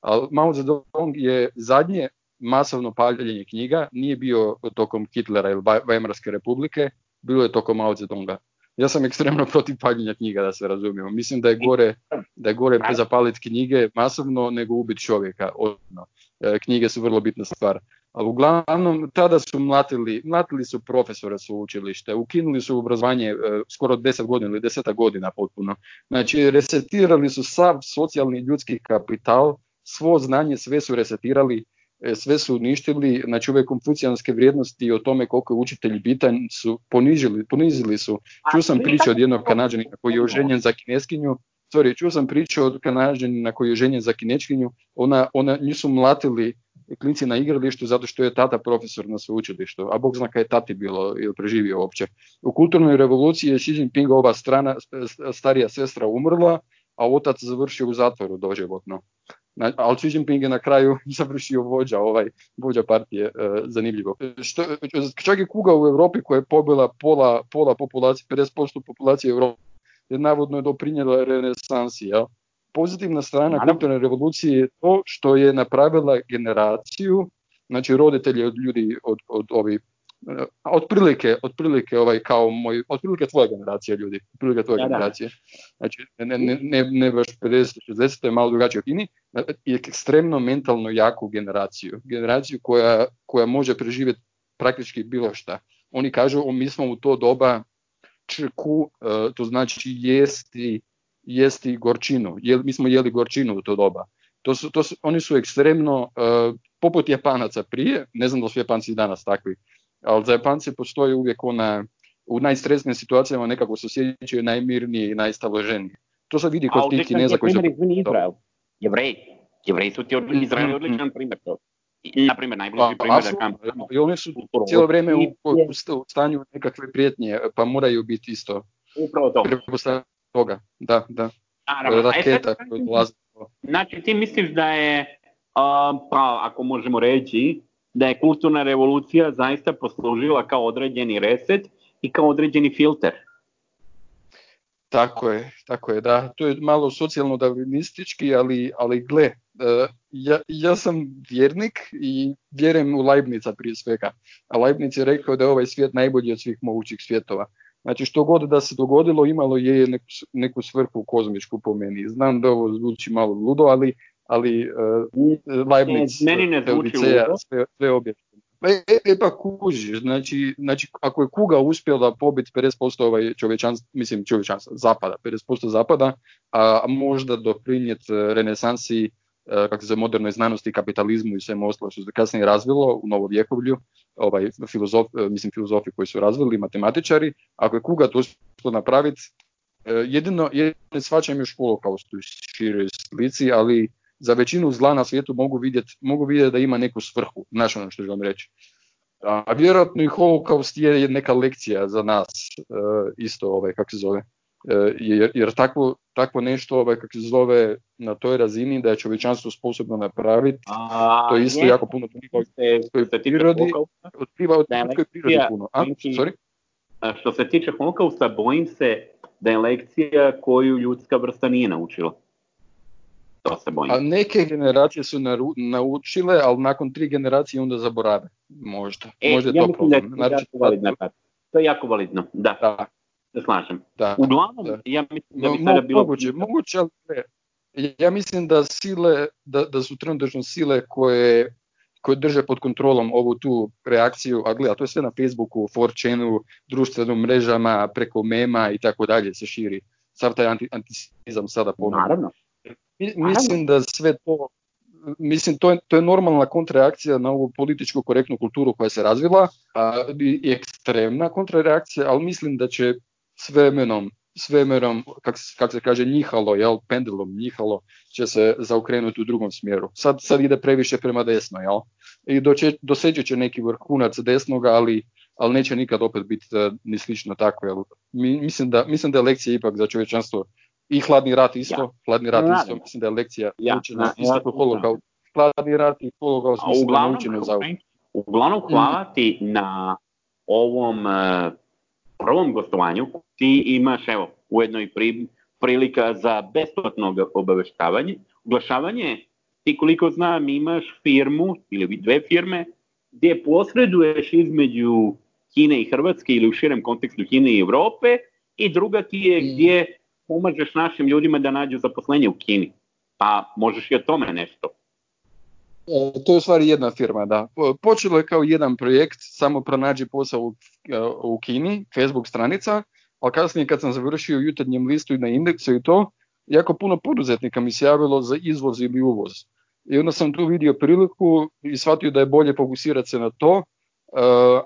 Ali Mao Zedong je zadnje masovno paljenje knjiga nije bio tokom Hitlera ili Weimarske republike, bilo je tokom Mao Zedonga. Ja sam ekstremno protiv paljenja knjiga, da se razumijemo. Mislim da je gore, da je gore zapaliti knjige masovno nego ubiti čovjeka. Odno. E, knjige su vrlo bitna stvar. Ali uglavnom tada su mlatili, mlatili su profesore su učilište, ukinuli su obrazovanje e, skoro 10 godina ili 10 godina potpuno. Znači resetirali su sav socijalni ljudski kapital, svo znanje sve su resetirali, e, sve su uništili, znači ove konfucijanske vrijednosti o tome koliko je učitelj bitan su ponizili, ponizili su. Čuo sam priču od jednog kanadžanina koji je oženjen za kineskinju, sorry, čuo sam priču od kanadžanina koji je oženjen za kineskinju, ona, ona, nju su mlatili klinci na igralištu zato što je tata profesor na sveučilištu, a Bog zna kaj je tati bilo ili preživio uopće. U kulturnoj revoluciji je Xi Jinping ova strana, starija sestra umrla, a otac završio u zatvoru doživotno. Ali Xi Jinping je na kraju završio vođa, ovaj vođa partije, e, zanimljivo. Što, čak i kuga u Europi koja je pobila pola, pola populacije, 50% populacije Europe, je navodno je doprinjela renesansi, ja? Pozitivna strana kulturne revolucije je to što je napravila generaciju, znači roditelji od ljudi od, od ovih eh, otprilike, otprilike ovaj kao moj, otprilike tvoja generacija ljudi, otprilike tvoja da, generacije. Znači ne, ne, ne, ne baš 50, 60, to je malo drugačije u Kini, je ekstremno mentalno jaku generaciju. Generaciju koja, koja može preživjeti praktički bilo šta. Oni kažu, mi smo u to doba črku, eh, to znači jesti jesti gorčinu. Jel, mi smo jeli gorčinu u to doba. To su, to su, oni su ekstremno, uh, poput Japanaca prije, ne znam da su Japanci danas takvi, ali za Japance postoji uvijek ona, u najstresnijim situacijama nekako se osjećaju najmirniji i najstaloženiji. To se vidi kod tih kineza koji su... Izrael. Jevreji. Jevreji su ti od mm-hmm. Izrael odličan primjer. Na primjer, najbliži primjer da I oni su cijelo vrijeme u, u, stanju nekakve prijetnje, pa moraju biti isto. Upravo to toga, da, da. Naravno. Raketa Znači ti misliš da je, pa ako možemo reći, da je kulturna revolucija zaista poslužila kao određeni reset i kao određeni filter. Tako je, tako je, da. To je malo socijalno darwinistički, ali, ali gle, e, ja, ja sam vjernik i vjerujem u Leibnica prije svega. A Leibniz je rekao da je ovaj svijet najbolji od svih mogućih svjetova. Znači što god da se dogodilo imalo je neku, neku svrhu kozmičku po meni. Znam da ovo zvuči malo ludo, ali, ali uh, Leibniz, meni ne zvuči ludo. Sve, sve E, e, e, pa kužiš, znači, znači ako je kuga uspjela pobiti 50% ovaj čovječanstva, mislim čovječanstva, zapada, 50% zapada, a možda doprinijeti renesansi kako se modernoj znanosti, kapitalizmu i svemu ostalo što se kasnije razvilo u novovjekovlju, ovaj, filozof, mislim filozofi koji su razvili, matematičari, ako je Kuga to uspio napraviti, jedino, jedino svačam još holokaustu u široj slici, ali za većinu zla na svijetu mogu vidjeti mogu vidjet da ima neku svrhu, znaš ono što želim reći. A vjerojatno i holokaust je neka lekcija za nas, isto ovaj, kako se zove, E, jer, jer takvo, takvo nešto ovaj, kako se zove na toj razini da je čovječanstvo sposobno napraviti, A, to je isto je, jako puno otkriva od prirodi, otkriva od prirodi puno. A, sorry? Što se tiče holokausta, bojim se da je lekcija koju ljudska vrsta nije naučila. To se bojim. A neke generacije su naru, naučile, ali nakon tri generacije onda zaborave. Možda. E, Možda ja to mislim problem. da je to jako validno. To je jako validno, da. da se slažem. Da, Uglavnom, da. ja mislim da bi sada bilo... Moguće, moguće, ali ja mislim da sile, da, da su trenutno sile koje, koje drže pod kontrolom ovu tu reakciju, a gleda, to je sve na Facebooku, 4chanu, društvenim mrežama, preko mema i tako dalje se širi. Sav taj anti, antisizam sada ponovno. Naravno. mislim da sve to mislim to je, to je normalna kontrareakcija na ovu političku korektnu kulturu koja se razvila a, i ekstremna kontrareakcija, ali mislim da će s vremenom s vremenom, kak, kak se kaže, njihalo, jel, pendulum njihalo, će se zaokrenuti u drugom smjeru. Sad, sad ide previše prema desno, jel? I doće, doseđe će neki vrhunac desnoga, ali, ali neće nikad opet biti uh, ni slično tako, jel? Mi, mislim, da, mislim da je lekcija ipak za čovječanstvo i hladni rat isto, ja. hladni rat isto, mislim da je lekcija ja. učena isto ja. holokaust, hladni rat i holokaust mislim da je za Uglavnom hvala ti na ovom uh, prvom gostovanju ti imaš evo ujedno i pri, prilika za besplatno obaveštavanje, oglašavanje. Ti koliko znam imaš firmu ili dve firme gdje posreduješ između Kine i Hrvatske ili u širem kontekstu Kine i Evrope i druga ti je mm. gdje pomažeš našim ljudima da nađu zaposlenje u Kini. Pa možeš i o tome nešto. E, to je u stvari jedna firma, da. Počelo je kao jedan projekt, samo pronađi posao u, e, u Kini, Facebook stranica, ali kasnije kad sam završio jutarnjem listu i na indeksu i to, jako puno poduzetnika mi se javilo za izvoz ili uvoz. I onda sam tu vidio priliku i shvatio da je bolje fokusirati se na to, e,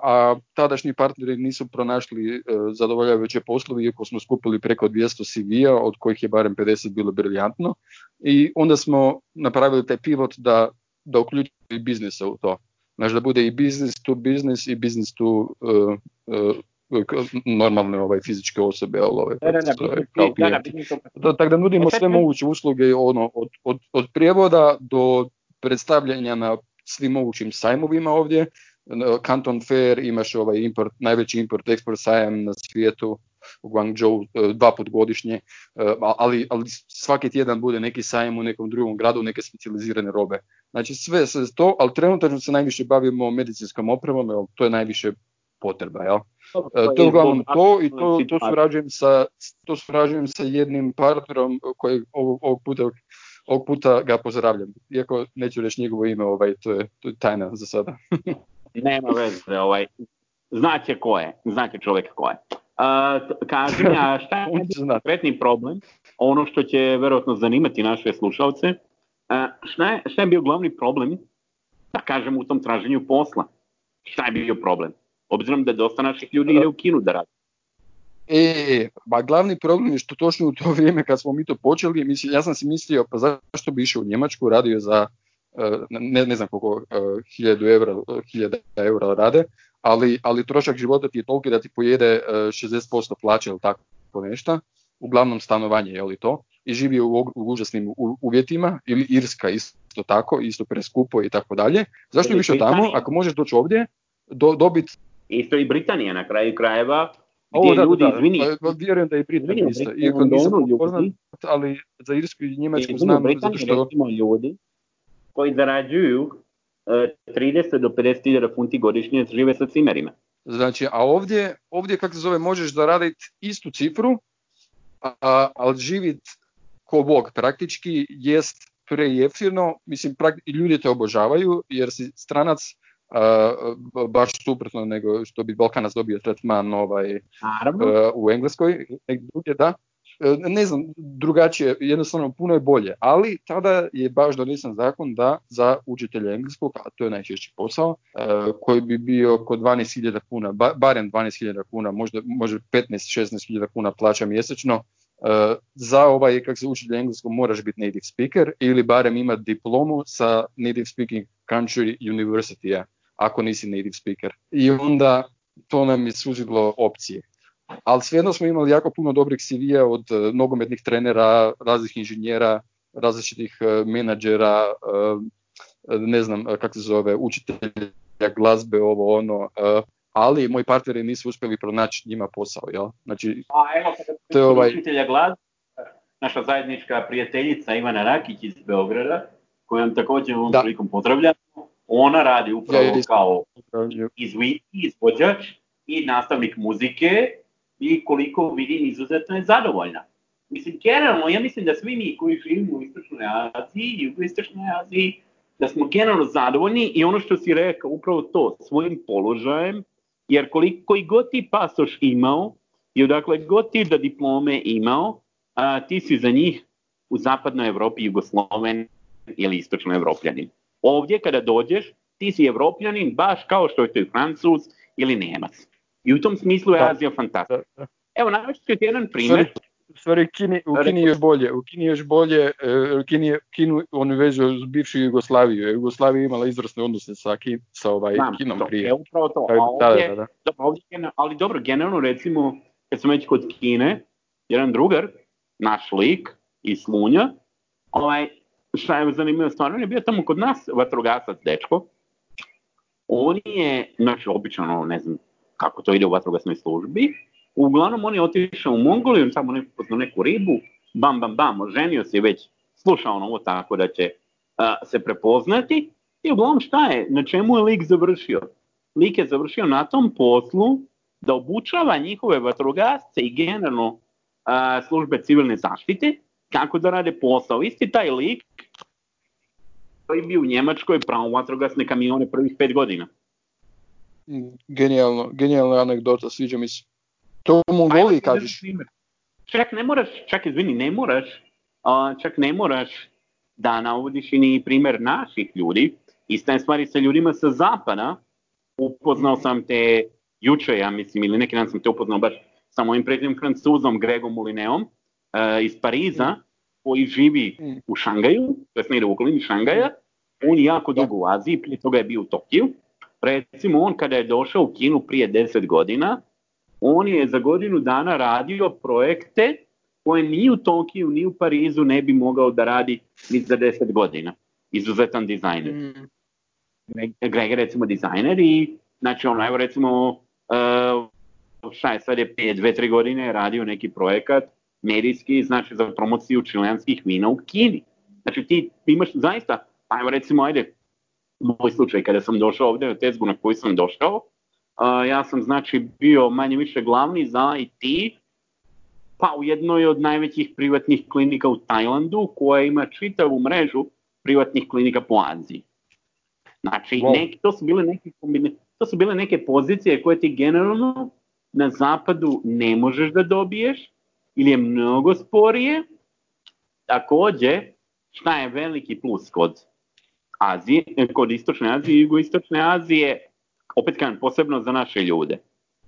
a tadašnji partneri nisu pronašli zadovoljavajuće poslovi, iako smo skupili preko 200 CV-a, od kojih je barem 50 bilo briljantno. I onda smo napravili taj pivot da da uključi i biznisa u to. Znači da bude i business to business i business to uh, uh, normalne ovaj fizičke osobe, ali ovaj, da, da, kao klijenti. Da, tako da nudimo sve moguće usluge ono, od, od, od prijevoda do predstavljanja na svim mogućim sajmovima ovdje. Canton Fair imaš ovaj import, najveći import-eksport sajam na svijetu, u Guangzhou e, dva put godišnje, e, ali, ali svaki tjedan bude neki sajam u nekom drugom gradu, neke specializirane robe. Znači sve se to, ali trenutno se najviše bavimo medicinskom opremom, jer to je najviše potreba, jel? E, to je uglavnom to i to, to surađujem sa, to surađujem sa jednim partnerom koji ovog, ovog puta ovog puta ga pozdravljam. Iako neću reći njegovo ime, ovaj, to, je, to je tajna za sada. Nema veze, ovaj, znaće ko je, znaće čovjek ko je. Uh, kaži mi, a šta je konkretni problem, ono što će verovatno zanimati naše slušalce, šta, je, šta je bio glavni problem, da kažem, u tom traženju posla? Šta je bio problem? Obzirom da dosta naših ljudi ide u kinu da radi. E, ba glavni problem je što točno u to vrijeme kad smo mi to počeli, mislim, ja sam si mislio pa zašto bi išao u Njemačku, radio za ne, ne znam koliko hiljadu eura, hiljada eura rade, ali, ali trošak života ti je toliki da ti pojede 60% e, plaće ili tako nešto, uglavnom stanovanje je li to, i živi u, užasnim uvjetima, ili Irska isto tako, isto preskupo i tako dalje. Zašto bi išao tamo, ako možeš doći ovdje, do, dobiti... Isto i Britanija na kraju krajeva, gdje da, ljudi, da, izvini, pa, vjerujem da je Britanija isto, iako nisam upoznat, ali za Irsku i Njemačku znam zato što... ljudi koji zarađuju 30 do 50 hiljada funti godišnje žive sa cimerima. Znači, a ovdje, ovdje kako se zove, možeš zaraditi istu cifru, a, ali živit ko bog praktički jest prejeftirno, mislim, i ljudi te obožavaju jer si stranac a, baš suprotno nego što bi Balkanac dobio tretman ovaj, a, u Engleskoj, druge da, E, ne znam, drugačije, jednostavno puno je bolje, ali tada je baš donesen zakon da za učitelja engleskog, a to je najčešći posao, e, koji bi bio oko 12.000 kuna, barem 12.000 kuna, možda, možda 15-16.000 kuna plaća mjesečno, za ovaj, kak se učitelj engleskog, moraš biti native speaker ili barem imati diplomu sa native speaking country university ako nisi native speaker. I onda to nam je suzilo opcije ali svejedno smo imali jako puno dobrih CV-a od uh, nogometnih trenera, raznih inženjera, različitih uh, menadžera, ne znam kako se zove, učitelja glazbe, ovo ono, ali moji partneri nisu uspjeli pronaći njima posao, jel? Znači, A evo, kada to je ovaj... učitelja glazbe, naša zajednička prijateljica Ivana Rakić iz Beograda, koju također ovom prilikom pozdravljamo, ona radi upravo ja, kao izvođač i nastavnik muzike i koliko vidim izuzetno je zadovoljna. Mislim, generalno, ja mislim da svi mi koji živimo u Istočnoj Aziji i u Istočnoj Aziji, da smo generalno zadovoljni i ono što si rekao, upravo to, svojim položajem, jer koliko i god ti pasoš imao, i odakle god ti da diplome imao, a, ti si za njih u zapadnoj Evropi Jugosloven ili istočnoj Evropljanin. Ovdje kada dođeš, ti si Evropljanin baš kao što je to i Francuz ili Nemac. I u tom smislu je Azija fantastična. Evo, navešću ti jedan primjer. U stvari, Kini, u Kini još bolje. U Kini još bolje, uh, Kini, Kinu oni vežu uz bivšu Jugoslaviju. Jugoslavija imala izvrsne odnose sa, Kin, sa ovaj Znam, Kinom to, prije. Je upravo to. A ovdje, da, da, da. Dobro, ovdje, ali dobro, generalno recimo, kad sam već kod Kine, jedan drugar, naš lik iz Slunja, ovaj, šta je zanimljivo stvarno, on je bio tamo kod nas vatrogasac dečko. On je, znači obično, ne znam kako to ide u vatrogasnoj službi, uglavnom on je otišao u Mongoliju, tamo neko poznao neku ribu, bam, bam, bam, oženio se već, slušao on ovo tako da će uh, se prepoznati i uglavnom šta je, na čemu je lik završio? Lik je završio na tom poslu da obučava njihove vatrogasce i generalno uh, službe civilne zaštite kako da rade posao. Isti taj lik koji bi u Njemačkoj pravo vatrogasne kamione prvih pet godina. Genijalno, genijalna anegdota, sviđa mi se. To u Mongoliji pa, kažeš. Čak ne moraš, čak izvini, ne moraš, uh, čak ne moraš da navodiš i ni primer naših ljudi. Ista je stvari sa ljudima sa zapada. Upoznao sam te juče, ja mislim, ili neki dan sam te upoznao baš sa mojim prijateljem francuzom Gregom Mulineom uh, iz Pariza, koji živi u Šangaju, to je negde u okolini Šangaja, on je jako dugo u Aziji, prije toga je bio u Tokiju. Recimo, on kada je došao u Kinu prije 10 godina, on je za godinu dana radio projekte koje ni u Tokiju, ni u Parizu ne bi mogao da radi ni za 10 godina. Izuzetan dizajner. Mm. Greg je recimo dizajner i znači ono, evo recimo uh, šta je sad je 5, 2, 3 godine radio neki projekat medijski, znači za promociju čilenskih vina u Kini. Znači ti imaš zaista, pa evo recimo, ajde, moj slučaj kada sam došao ovde na tezgu na koju sam došao, uh, ja sam znači bio manje više glavni za IT, pa u jednoj od najvećih privatnih klinika u Tajlandu, koja ima čitavu mrežu privatnih klinika po Aziji. Znači, wow. neki, to, su bile neke kombine, to su bile neke pozicije koje ti generalno na zapadu ne možeš da dobiješ, ili je mnogo sporije. Takođe, šta je veliki plus kod Azije, kod Istočne Azije i Jugoistočne Azije, opet kažem, posebno za naše ljude.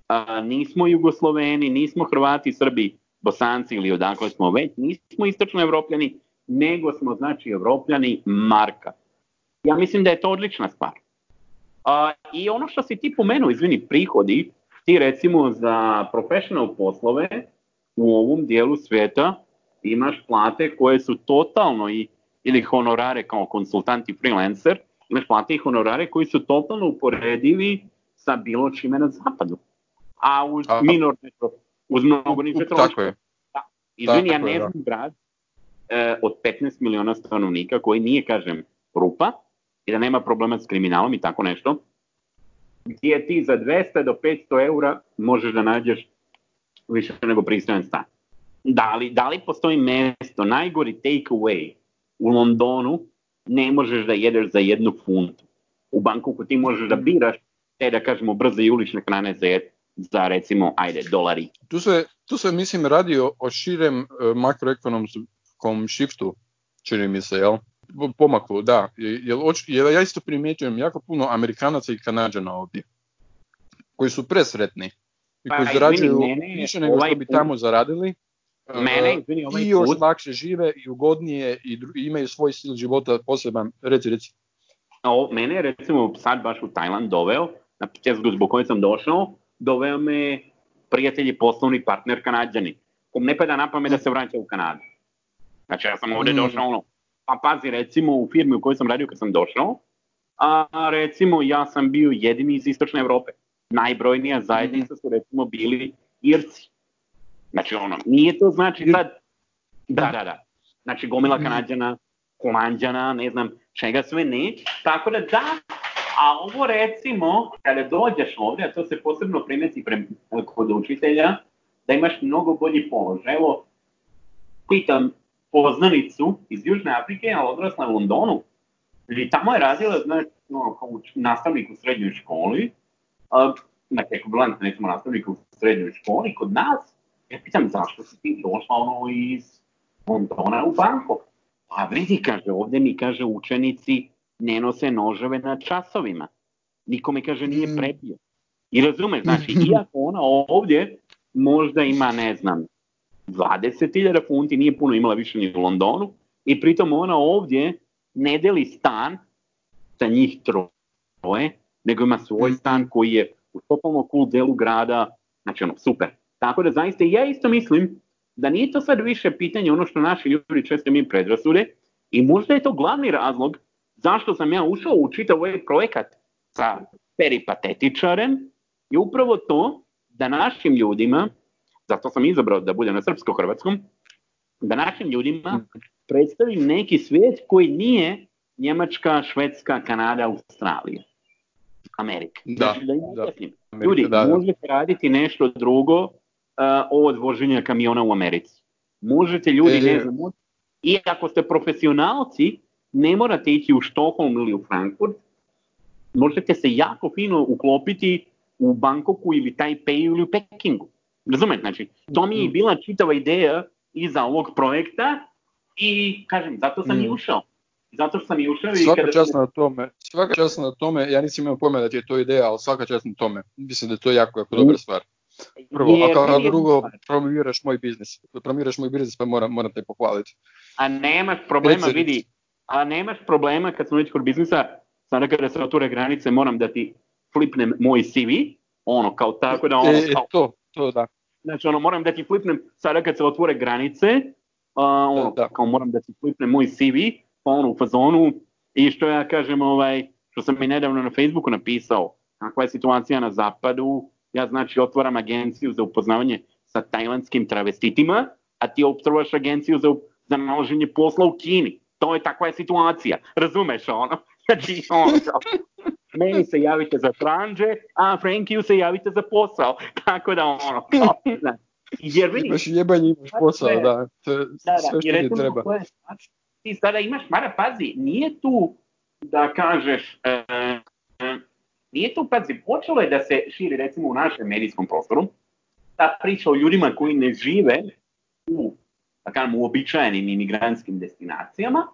A, nismo Jugosloveni, nismo Hrvati, Srbi, Bosanci ili odakle smo već, nismo istočno evropljani, nego smo znači evropljani marka. Ja mislim da je to odlična stvar. A, I ono što si ti pomenuo, izvini, prihodi, ti recimo za professional poslove, u ovom dijelu svijeta imaš plate koje su totalno i, ili honorare kao konsultant i freelancer, imaš plate i honorare koji su totalno uporedivi sa bilo čime na zapadu. A uz Aha. minorne uz mnogo niže troške. Tako je. Da. Izvini, ja ne znam da. grad e, od 15 miliona stanovnika koji nije, kažem, rupa i da nema problema s kriminalom i tako nešto, gdje ti za 200 do 500 eura možeš da nađeš više nego pristojan stan. Da li, da li postoji mesto, najgori take away u Londonu, ne možeš da jedeš za jednu funtu. U Bankoku ti možeš da biraš te da kažemo brze i ulične hrane za, za recimo, ajde, dolari. Tu se, tu se mislim radi o, o širem uh, makroekonomskom shiftu, čini mi se, jel? Pomaku, da. Jel, jel, ja isto primjećujem jako puno Amerikanaca i Kanadžana ovdje, koji su presretni i koji pa, zarađuju mene, više nego ovaj što bi tamo zaradili. Mene, izvini, ovaj I još put, lakše žive i ugodnije i, i imaju svoj stil života poseban. Reci, reci. O, mene je recimo sad baš u Tajland doveo, na početku zbog koje sam došao, doveo me prijatelj i poslovni partner kanadjani. Kom ne pada na pamet da se vraća u Kanadu. Znači ja sam ovde mm. došao ono, pa pazi recimo u firmi u kojoj sam radio kad sam došao, a recimo ja sam bio jedini iz istočne Evrope najbrojnija zajednica su recimo bili Irci. Znači ono, nije to znači sad, da, da, da, znači gomila kanadjana, holandjana, ne znam čega sve ne, tako da da, a ovo recimo, kada dođeš ovde, a to se posebno primeti pre, kod učitelja, da imaš mnogo bolji položaj. Evo, pitam poznanicu iz Južne Afrike, a odrasla u Londonu, i tamo je radila, znači, no, kao nastavnik u srednjoj školi, na ekvivalent recimo nastavnika u srednjoj školi kod nas, si ti došla ono iz Londona u Bangkok. A vidi, kaže, ovde mi, kaže, učenici ne nose noževe na časovima. Nikome, kaže, nije Mm. prebio. I razumeš, znači, iako ona ovdje možda ima, ne znam, 20.000 funti, nije puno imala više ni u Londonu, i pritom ona ovdje ne deli stan sa njih troje, nego ima svoj Mhm. stan koji je u totalno cool delu grada, znači ono, super. Tako da zaista ja isto mislim da nije to sad više pitanje ono što naši ljudi često imaju predrasude i možda je to glavni razlog zašto sam ja ušao u čitav ovaj projekat sa peripatetičarem je upravo to da našim ljudima, zato sam izabrao da budem na srpsko-hrvatskom, da našim ljudima predstavim neki svijet koji nije Njemačka, Švedska, Kanada, Australija. Amerika. Da, Znači da da. Amerika, Ljudi, da, da. možete raditi nešto drugo od voženja kamiona u Americi. Možete ljudi, E, ne znam, i ako ste profesionalci, ne morate ići u Štokholm ili u Frankfurt, možete se jako fino uklopiti u Bangkoku ili Tajpeju ili u Pekingu. Razumete, znači, to mi je Mm. bila čitava ideja iza ovog projekta i, kažem, zato sam i Mm. ušao. Zato sam i ušao i Svaka kada čast na tome, svaka čast na tome, ja nisam imao pojma da ti je to ideja, ali svaka čast na tome. Mislim da je to jako, jako dobra stvar. Prvo, a Jer kao meni je- drugo, promoviraš moj biznis. Promoviraš moj biznis, pa moram, moram te pohvaliti. A nemaš problema, vidi, a nemaš problema kad smo već kod biznisa, sada kada se otvore granice, moram da ti flipnem moj CV, ono, kao tako da ono, E, kao, to, to da. znači ono, moram da ti flipnem, sada kad se otvore granice, a, ono, Da, da. kao moram da ti flipnem moj CV, pa ono, u fazonu, i što ja kažem, ovaj, što sam mi nedavno na Facebooku napisao, kakva je situacija na zapadu, ja znači otvaram agenciju za upoznavanje sa tajlandskim travestitima, a ti otvaraš agenciju za, za nalaženje posla u Kini. To je takva je situacija. Razumeš ono? Znači, ono, meni se javite za tranđe, a Frankiju se javite za posao. Tako da ono, kao, znaš. Jer vidi, Imaš jebanje, imaš posao, je. da. To je da, da, sve što ti treba. znači, ti sada imaš, mada pazi, nije tu da kažeš, e, nije tu, pazi, počelo je da se širi recimo u našem medijskom prostoru, ta priča o ljudima koji ne žive u, da kažem, uobičajenim imigrantskim destinacijama,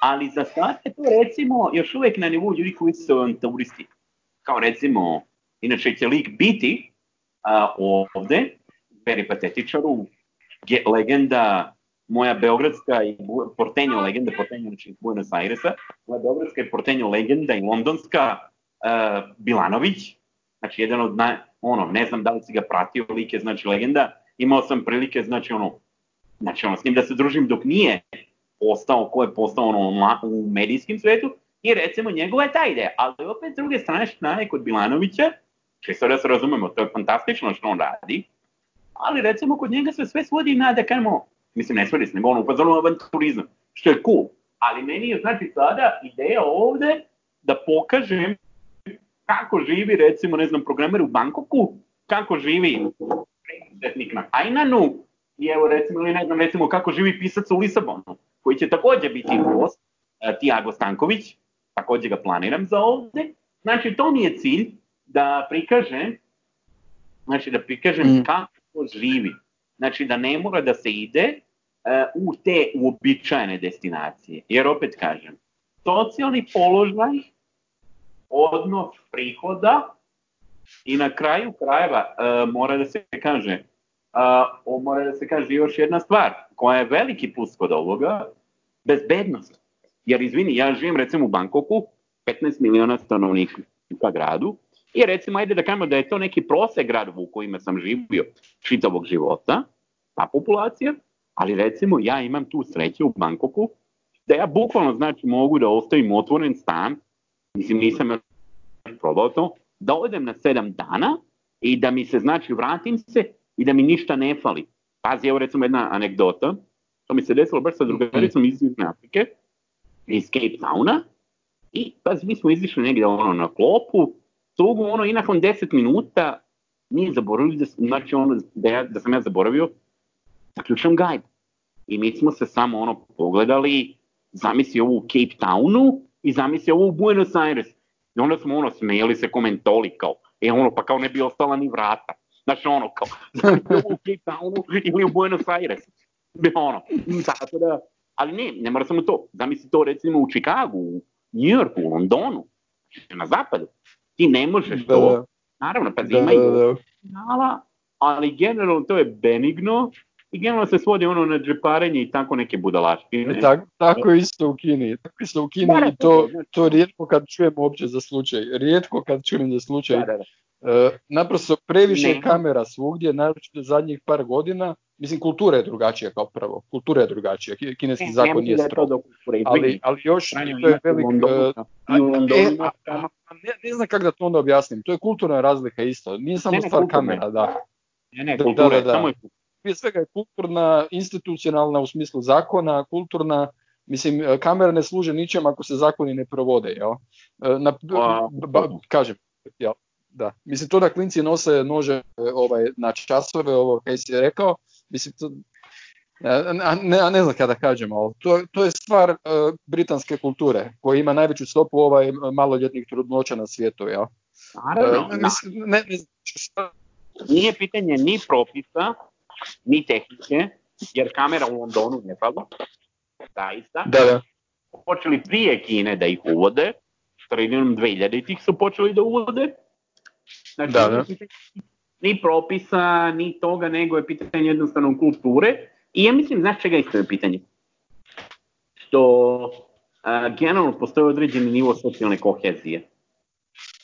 ali za sad je to recimo još uvijek na nivou ljudi koji su turisti. Kao recimo, inače će lik biti a, ovde, peripatetičaru, ge, legenda moja beogradska i portenjo legenda, portenjo znači iz Buenos Airesa, moja beogradska i portenjo legenda i londonska uh, Bilanović, znači jedan od naj, ono, ne znam da li si ga pratio, lik je znači legenda, imao sam prilike, znači ono, znači ono, s njim da se družim dok nije postao, ko je postao ono, u medijskim svetu, i recimo njegova je ta ideja, ali opet s druge strane šta je kod Bilanovića, čisto da se razumemo, to je fantastično što on radi, ali recimo kod njega se sve svodi na, da kažemo, mislim ne svodi se, nego ono upozorno avanturizam, što je cool. Ali meni je znači sada ideja ovde da pokažem kako živi recimo, ne znam, programer u Bangkoku, kako živi preduzetnik na Hainanu, i evo recimo, ili ne znam, recimo kako živi pisac u Lisabonu, koji će takođe biti gost, e, Tiago Stanković, takođe ga planiram za ovde. Znači, to mi je cilj da prikažem, znači da prikažem Mm. kako živi. Znači da ne mora da se ide e, u te uobičajene destinacije. Jer opet kažem, socijalni položaj, odnos prihoda i na kraju krajeva e, mora da se kaže, o, mora da se kaže još jedna stvar koja je veliki plus kod ovoga, bezbednost. Jer izvini, ja živim recimo u Bangkoku, 15 miliona stanovnika u gradu, i recimo, ajde da kažemo da je to neki prosek grad u kojima sam živio čitavog života, ta populacija, ali recimo ja imam tu sreću u Bangkoku, da ja bukvalno znači mogu da ostavim otvoren stan, mislim nisam još probao to, da odem na sedam dana i da mi se znači vratim se i da mi ništa ne fali. Pazi, evo recimo jedna anegdota, to mi se desilo baš sa drugaricom iz Južne Afrike, iz Cape Towna, i pazi, mi smo izišli negdje ono na klopu, cugu, ono, i nakon 10 minuta mi zaboravili, da, znači ono, da, ja, da sam ja zaboravio, zaključam gajb. I mi smo se samo ono pogledali, zamisli ovo u Cape Townu i zamisli ovo u Buenos Aires. I onda smo ono smijeli se komentoli kao, e ono pa kao ne bi ostala ni vrata. Znači ono kao, u Cape Townu ili u Buenos Aires. ono, tako da, ali ne, ne mora samo to. Zamisli to recimo u Čikagu, u New Yorku, u Londonu, znači, na zapadu. Ti ne možeš to. Naravno, pa da, imaju da, ali generalno to je benigno i generalno se svodi ono na džeparenje i tako neke budalaštine. Tak, tako isto u Kini. Tako isto u Kini i to, to rijetko kad čujem uopće za slučaj. Rijetko kad čujem za slučaj. Da, da, E, naprosto previše ne. kamera svugdje, naročito zadnjih par godina. Mislim, kultura je drugačija kao prvo. Kultura je drugačija. Kineski ne, zakon nije strog. Ali, ali još to je velik... E, ne, ne znam kako da to onda objasnim. To je kulturna razlika isto. Nije samo stvar kamera, da. Ne, ne, kultura da, da, da. samo je Prije svega je kulturna, institucionalna u smislu zakona, kulturna, mislim, e, kamere ne služe ničem ako se zakoni ne provode, jel? Na, ba, kažem, jel? da. Mislim, to da klinci nose nože ovaj, na časove, ovo kaj si rekao, mislim, to, a ne, ne znam kada kažem, ali to, to je stvar uh, britanske kulture, koja ima najveću stopu ovaj maloljetnih trudnoća na svijetu, ja. Naravno, uh, mislim, ne, ne, šta... Nije pitanje ni propisa, ni tehnike, jer kamera u Londonu ne falo, zaista. Da, da. Počeli prije Kine da ih uvode, sredinom 2000-ih su počeli da uvode, Znači, da, da. Ni propisa, ni toga, nego je pitanje jednostavno kulture. I ja mislim, znaš čega isto je pitanje? Što a, generalno postoji određeni nivo socijalne kohezije.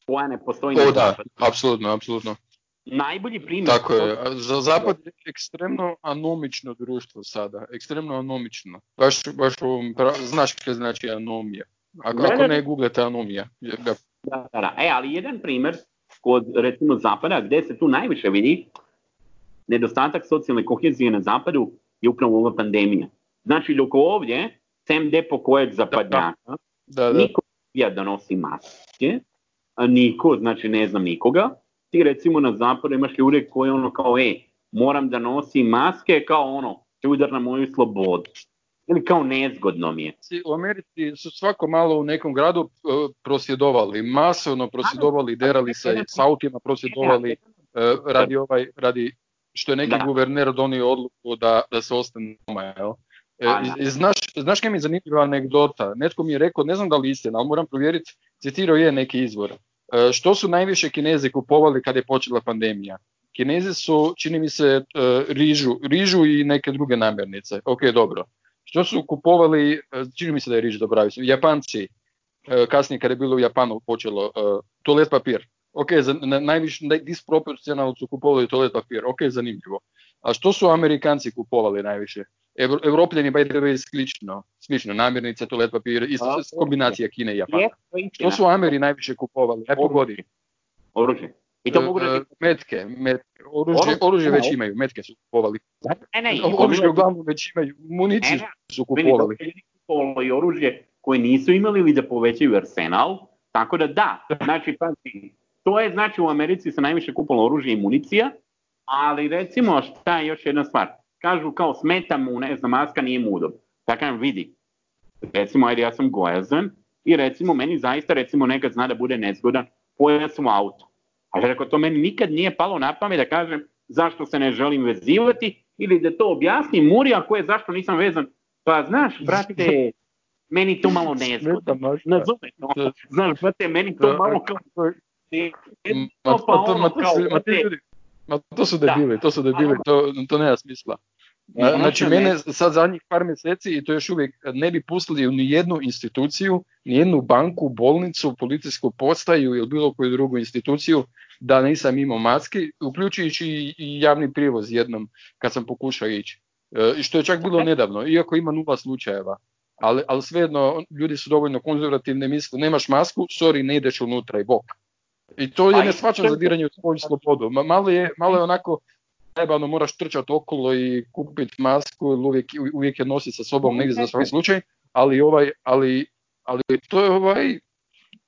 Koja ne postoji o, na da, apsolutno, apsolutno. Najbolji primjer... Tako je, za zapad je ekstremno anomično društvo sada, ekstremno anomično. Baš, baš znaš što znači anomija. Ako, ako ne, googlete anomija. Da, da, da. E, ali jedan primjer kod recimo zapada gdje se tu najviše vidi nedostatak socijalne kohezije na zapadu je upravo ova pandemija. Znači dok ovdje, sem depo kojeg zapadnjaka, da, da. niko ja da nosi maske, niko, znači ne znam nikoga, ti recimo na zapadu imaš ljude koji ono kao, e, moram da nosim maske kao ono, će udar na moju slobodu ili kao nezgodno mi je. U Americi su svako malo u nekom gradu uh, prosvjedovali, masovno prosvjedovali, derali se, s autima prosvjedovali uh, radi ovaj, radi što je neki da. guverner donio odluku da, da se ostane doma, jel? E, znaš, znaš kaj mi je zanimljiva anegdota? Netko mi je rekao, ne znam da li istina, ali moram provjeriti, citirao je neki izvor. E, što su najviše kinezi kupovali kad je počela pandemija? Kinezi su, čini mi se, e, rižu, rižu i neke druge namirnice. Ok, dobro. Što su kupovali, e, čini mi se da je riječ dobro, Japanci, kasnije kada je bilo u Japanu počelo, toalet papir. Ok, najviše, disproporcionalno su kupovali toalet papir, ok, zanimljivo. A što su Amerikanci kupovali najviše? Evropljani by the way slično, slično, namirnice, toalet papir, isto kombinacija Kine i Japana. Što su Ameri najviše kupovali? Ne pogodi. Oružje. I to mogu reći... Metke, metke. Oružje, oružje već imaju, metke su kupovali. Ne, ne, oružje uglavnom već imaju, municiju su kupovali. Kupovali oružje koje nisu imali ili da povećaju arsenal, tako da da, znači pazi, to je znači u Americi se najviše kupovalo oružje i municija, ali recimo šta je još jedna stvar, kažu kao smeta mu, ne znam, maska nije mu udobno. Tako vidi, recimo, ajde ja sam gojazan i recimo meni zaista recimo nekad zna da bude nezgodan pojas u auto Ali rekao, to meni nikad nije palo na pamet da kažem zašto se ne želim vezivati ili da to objasnim Muri, ako je zašto nisam vezan. Pa znaš, brate, meni to malo nezgodno. Nazove to. Znaš, brate, meni to malo kao... Ma, pa ono ma, to su debili, to su debili, to, to nema smisla. Znači, mene sad zadnjih par mjeseci, i to još uvijek, ne bi pustili u nijednu instituciju, nijednu banku, bolnicu, policijsku postaju ili bilo koju drugu instituciju da nisam imao maski, uključujući i javni prijevoz jednom kad sam pokušao ići. E, I što je čak bilo nedavno, iako ima nula slučajeva. Ali, ali svejedno, ljudi su dovoljno konzervativni, misle, nemaš masku, sorry, ne ideš unutra i bok. I to je pa nesvačan zadiranje u svoju slobodu. Malo je, malo je onako, trebano moraš trčati okolo i kupiti masku, uvijek, uvijek je nositi sa sobom negdje za svaki slučaj, ali ovaj, ali, ali to je ovaj,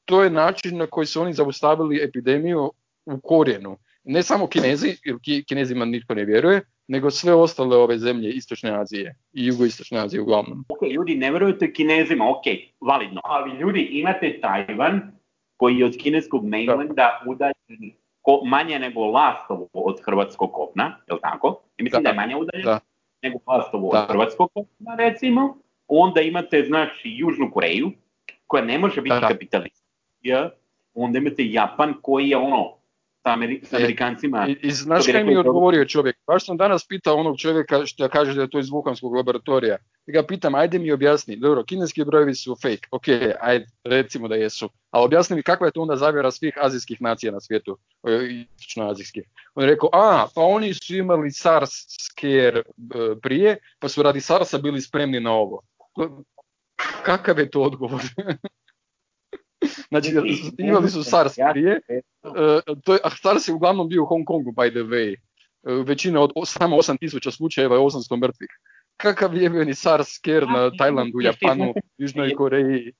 to je način na koji su oni zaustavili epidemiju u korijenu. Ne samo Kinezi, jer Kinezima nitko ne vjeruje, nego sve ostale ove zemlje Istočne Azije i Jugoistočne Azije uglavnom. Ok, ljudi, ne vjerujete Kinezima, ok, validno, ali ljudi, imate Tajvan koji je od kineskog mainlanda udaljen ko, manje nego Lastovo od hrvatskog kopna, je li tako? I mislim da, da je manje udaljen. Da. nego vlast ovo od Hrvatskog recimo, onda imate znači Južnu Koreju, koja ne može biti kapitalizacija, onda imate Japan koji je ono, sa, Ameri sa e, Amerikancima. I, i znaš kaj mi je odgovorio čovjek? Baš sam danas pitao onog čovjeka što kaže da je to iz Vuhanskog laboratorija. I ga pitam, ajde mi objasni, dobro, kineski brojevi su fake, ok, ajde, recimo da jesu, ali objasni mi kakva je to onda zavjera svih azijskih nacija na svijetu, istočno-azijskih. On je rekao, a, pa oni su imali SARS scare e, prije, pa su radi SARS-a bili spremni na ovo. Kakav je to odgovor? Znači, imali su SARS prije, e, to je, a SARS je uglavnom bio u Hong Kongu, by the way. E, većina od samo 8000 slučajeva je 800 mrtvih. Kakav je bio ni SARS scare na Tajlandu, Japanu, Južnoj Koreji.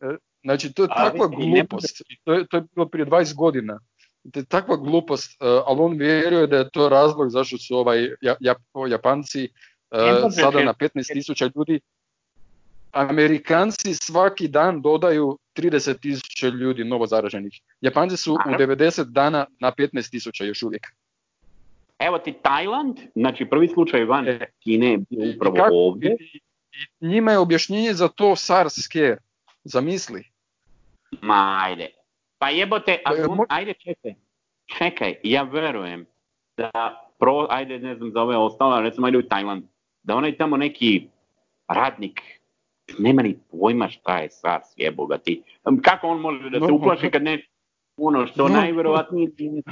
E, znači, to je takva glupost. To je, to je bilo prije 20 godina. To je takva glupost, ali on vjeruje da je to razlog zašto su ovaj Japanci sada na 15.000 ljudi Amerikanci svaki dan dodaju 30 tisuća ljudi novo zaraženih. Japanci su u 90 dana na 15 tisuća još uvijek. Evo ti Tajland, znači prvi slučaj van e, Kine upravo ovdje. I, njima je objašnjenje za to SARS scare. Zamisli. Ma ajde. Pa jebote, a, ajde čekaj. Čekaj, ja verujem da pro, ajde ne znam za ove ostale, recimo ajde u Tajland, da onaj tamo neki radnik nema ni pojma šta je SARS, jeboga ti. Kako on može da se uplaši kad ne ono što no, najverovatnije ti ne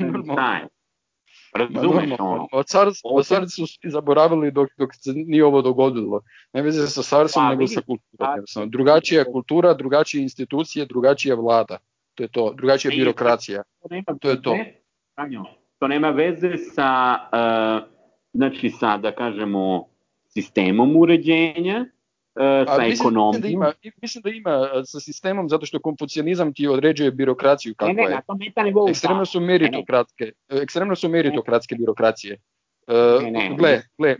Razumeš ono? O, SARS, o SARS su zaboravili dok, dok se nije ovo dogodilo. Ne veze sa SARSom, pa, nego sa kulturom. Drugačija kultura, drugačije institucije, drugačija vlada. To je to. Drugačija birokracija. To, je to. To nema veze sa, uh, znači sa, da kažemo, sistemom uređenja, E, sa ekonomijom. Da ima, mislim da ima e, sa sistemom zato što konfucionizam ti određuje birokraciju kakva ne, ne, je. Na nego ekstremno su meritokratske, ekstremno su meritokratske birokracije. Ne, ne, gle, gle,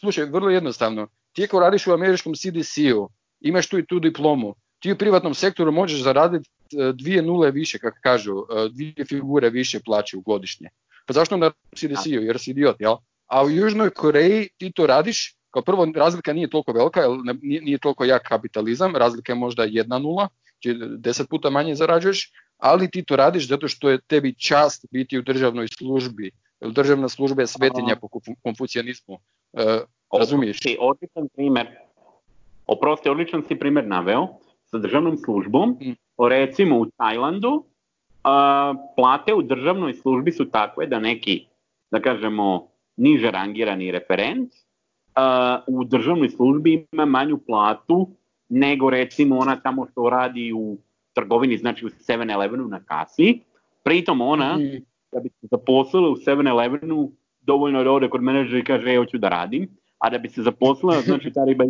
slušaj, vrlo jednostavno. Ti ako radiš u američkom CDC-u, imaš tu i tu diplomu, ti u privatnom sektoru možeš zaraditi dvije nule više, kako kažu, dvije figure više plaće u godišnje. Pa zašto u CDC-u? Jer si idiot, jel? A u Južnoj Koreji ti to radiš, kao prvo, razlika nije toliko velika, jer nije, nije toliko jak kapitalizam, razlika je možda jedna nula, znači deset puta manje zarađuješ, ali ti to radiš zato što je tebi čast biti u državnoj službi. Jer državna služba je svetinja po konfucijanizmu. E, razumiješ? Odličan primjer, oprosti, odličan si primjer naveo sa državnom službom. Mm. Recimo u Tajlandu a, plate u državnoj službi su takve da neki, da kažemo, niže rangirani referent u državnoj službi ima manju platu nego recimo ona tamo što radi u trgovini, znači u 7-Elevenu na kasi. Pritom ona, mm. da bi se zaposlila u 7-Elevenu, dovoljno je da ode kod menadžera i kaže, evo ću da radim, a da bi se zaposlila, znači ta riba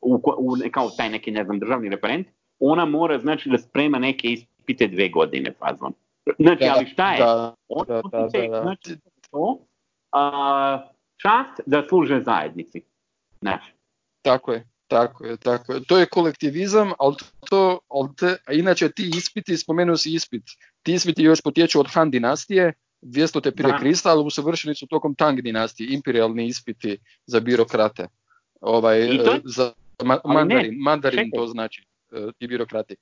u, u, kao taj neki, ne znam, državni referent, ona mora, znači, da sprema neke ispite dve godine fazon. Znači, ali šta je? Da, da, da, da, da. Znači, to, a, čast da služe zajednici. Znači. Tako je, tako je, tako je. To je kolektivizam, ali to, ali te, a inače ti ispiti, spomenuo si ispit, ti ispiti još potječu od Han dinastije, 200. te prije Krista, ali usavršili su tokom Tang dinastije, imperialni ispiti za birokrate. Ovaj, to? E, za ma, mandarin, ne, mandarin to znači, ti birokrati.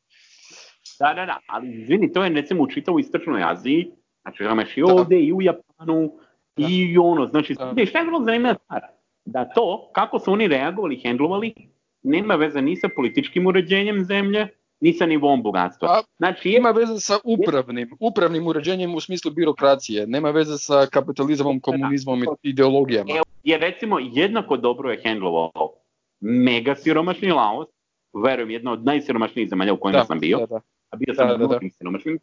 Da, da, da, ali izvini, to je recimo u čitavoj istočnoj Aziji, znači imaš i ovdje i u Japanu, i ono, znači, da. šta je vrlo zanimljiva stvar? Da to, kako su oni reagovali, hendlovali, nema veze ni sa političkim uređenjem zemlje, ni sa nivom bogatstva. Znači, ima veze sa upravnim, upravnim uređenjem u smislu birokracije, nema veze sa kapitalizmom, komunizmom i ideologijama. Je recimo jednako dobro je hendlovao mega siromašni Laos, verujem jedna od najsiromašnijih zemalja u kojima sam bio, da, a bio sam da, da, siromašnim.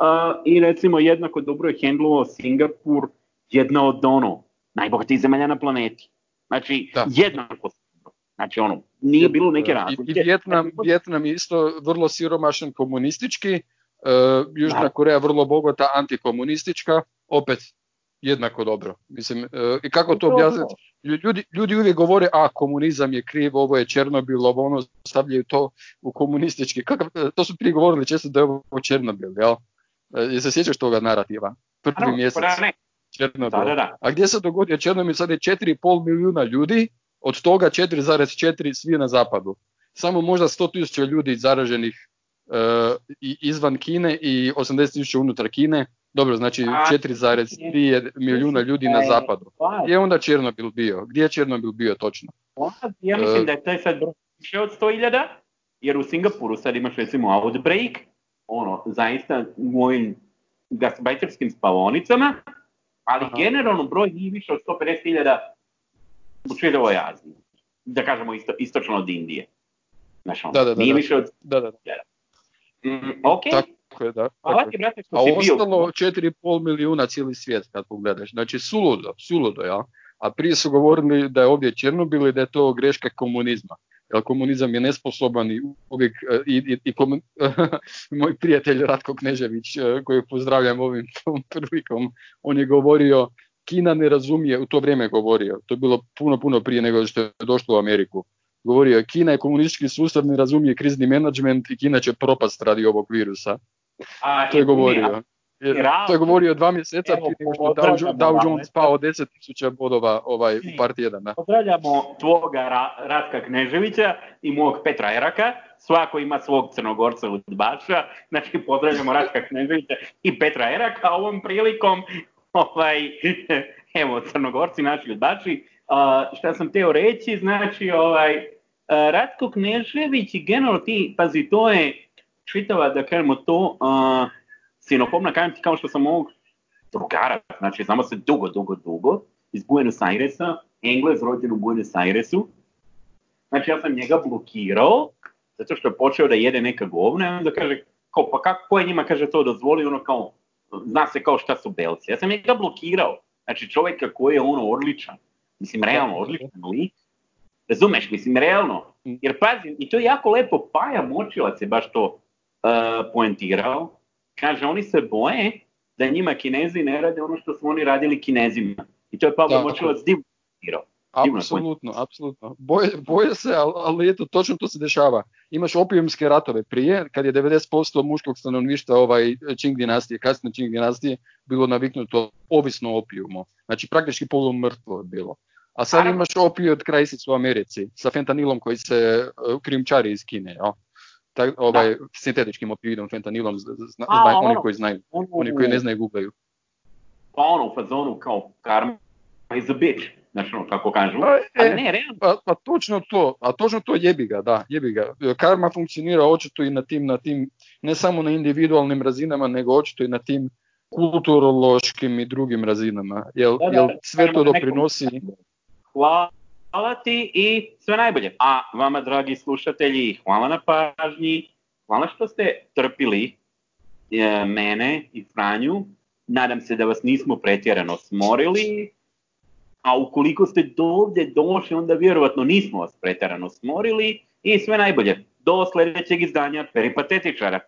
Uh, I recimo jednako dobro je hendlovao Singapur, jedna od ono, najbogatijih zemalja na planeti. Znači, da. jednako Znači, ono, nije bilo neke razlike. I Vjetnam, Vjetnam je isto vrlo siromašan komunistički, uh, Južna da. Koreja vrlo bogata antikomunistička, opet jednako dobro. Mislim, i kako to objasniti? Ljudi, ljudi uvijek govore, a komunizam je kriv, ovo je Černobil, ovo ono, stavljaju to u komunistički. Kakav, to su prije govorili često da je ovo Černobil, jel? Je se sjećaš toga narativa? Prvi mjesec. Pa ne, Černobil. A gdje se dogodio Černobil? Sad je 4,5 milijuna ljudi, od toga 4,4 svi na zapadu. Samo možda 100.000 ljudi zaraženih uh, izvan Kine i 80.000 unutar Kine. Dobro, znači 4,3 milijuna ljudi na zapadu. Gdje je onda Černobil bio? Gdje je Černobil bio točno? Ja mislim da je taj sad više od 100.000, jer u Singapuru sad imaš recimo outbreak, ono, zaista u ovim gasbajterskim spavonicama, ali Aha. generalno broj nije više od 150.000 u čitavoj Aziji. Da kažemo isto, istočno od Indije. Ono, da, da, da, nije više od... Da, da. Mm, ok. Tako je, da. Hvala ti, brate, što A si bio. ostalo 4,5 milijuna cijeli svijet kad pogledaš. Znači, suludo, suludo, ja. A prije su govorili da je ovdje Černobil i da je to greška komunizma jer komunizam je nesposoban i uvijek e, i, i, i komun... moj prijatelj Ratko Knežević e, koji pozdravljam ovim prilikom, on je govorio Kina ne razumije, u to vrijeme je govorio, to je bilo puno, puno prije nego što je došlo u Ameriku. Govorio Kina je komunistički sustav, ne razumije krizni menadžment i Kina će propast radi ovog virusa. A, to je govorio. To je govorio dva mjeseca prije nego što Dow, Dow Jones pao 10.000 bodova ovaj, u par tjedana. Pozdravljamo tvoga Ra, Ratka Kneževića i mog Petra Eraka. Svako ima svog crnogorca udbaša. Znači pozdravljamo Ratka Kneževića i Petra Eraka ovom prilikom. Ovaj, evo, crnogorci naši udbaši. Uh, šta sam teo reći, znači ovaj, uh, Ratko Knežević i generalno ti, pazi, to je čitava, da kažemo to, uh, sinofobna, kažem ti kao što sam ovog drugara, znači znamo se dugo, dugo, dugo, iz Buenos Airesa, Englez rođen u Buenos Airesu, znači ja sam njega blokirao, zato što je počeo da jede neka govna i onda kaže, kao, pa kako, ko je njima, kaže, to dozvolio, ono kao, zna se kao šta su belci. Ja sam njega blokirao, znači čovjeka koji je ono odličan, mislim, realno odličan lik, razumeš, mislim, realno, jer pazi, i to je jako lepo, Paja Močilac je baš to uh, poentirao, Kaže, oni se boje da njima kinezi ne rade ono što su oni radili kinezima. I to je Pavlo Močilac divno Apsolutno, apsolutno. Boje, boje se, ali, ali eto, točno to se dešava. Imaš opijumske ratove prije, kad je 90% muškog stanovništva ovaj Qing dinastije, kasne Qing dinastije, bilo naviknuto ovisno opijumu. Znači praktički polumrtvo je bilo. A sad imaš opijod crisis u Americi sa fentanilom koji se uh, krijumčari iz Kine. Ja? Tak, ovaj, da. sintetičkim opioidom, fentanilom, zna, A, zna, ono, oni koji znaju, ono, oni koji ne znaju googlaju. Pa ono, u fazonu kao karma is a bitch, znači ono, kako kažu, pa, e, ne, realno. Pa, pa točno to, a točno to jebi ga, da, jebi ga. Karma funkcionira očito i na tim, na tim, ne samo na individualnim razinama, nego očito i na tim kulturološkim i drugim razinama. Jel, da, da, jel sve to doprinosi... Hvala hvala ti i sve najbolje. A vama, dragi slušatelji, hvala na pažnji, hvala što ste trpili e, mene i Franju. Nadam se da vas nismo pretjerano smorili, a ukoliko ste dovde došli, onda vjerovatno nismo vas pretjerano smorili i sve najbolje. Do sljedećeg izdanja Peripatetičara.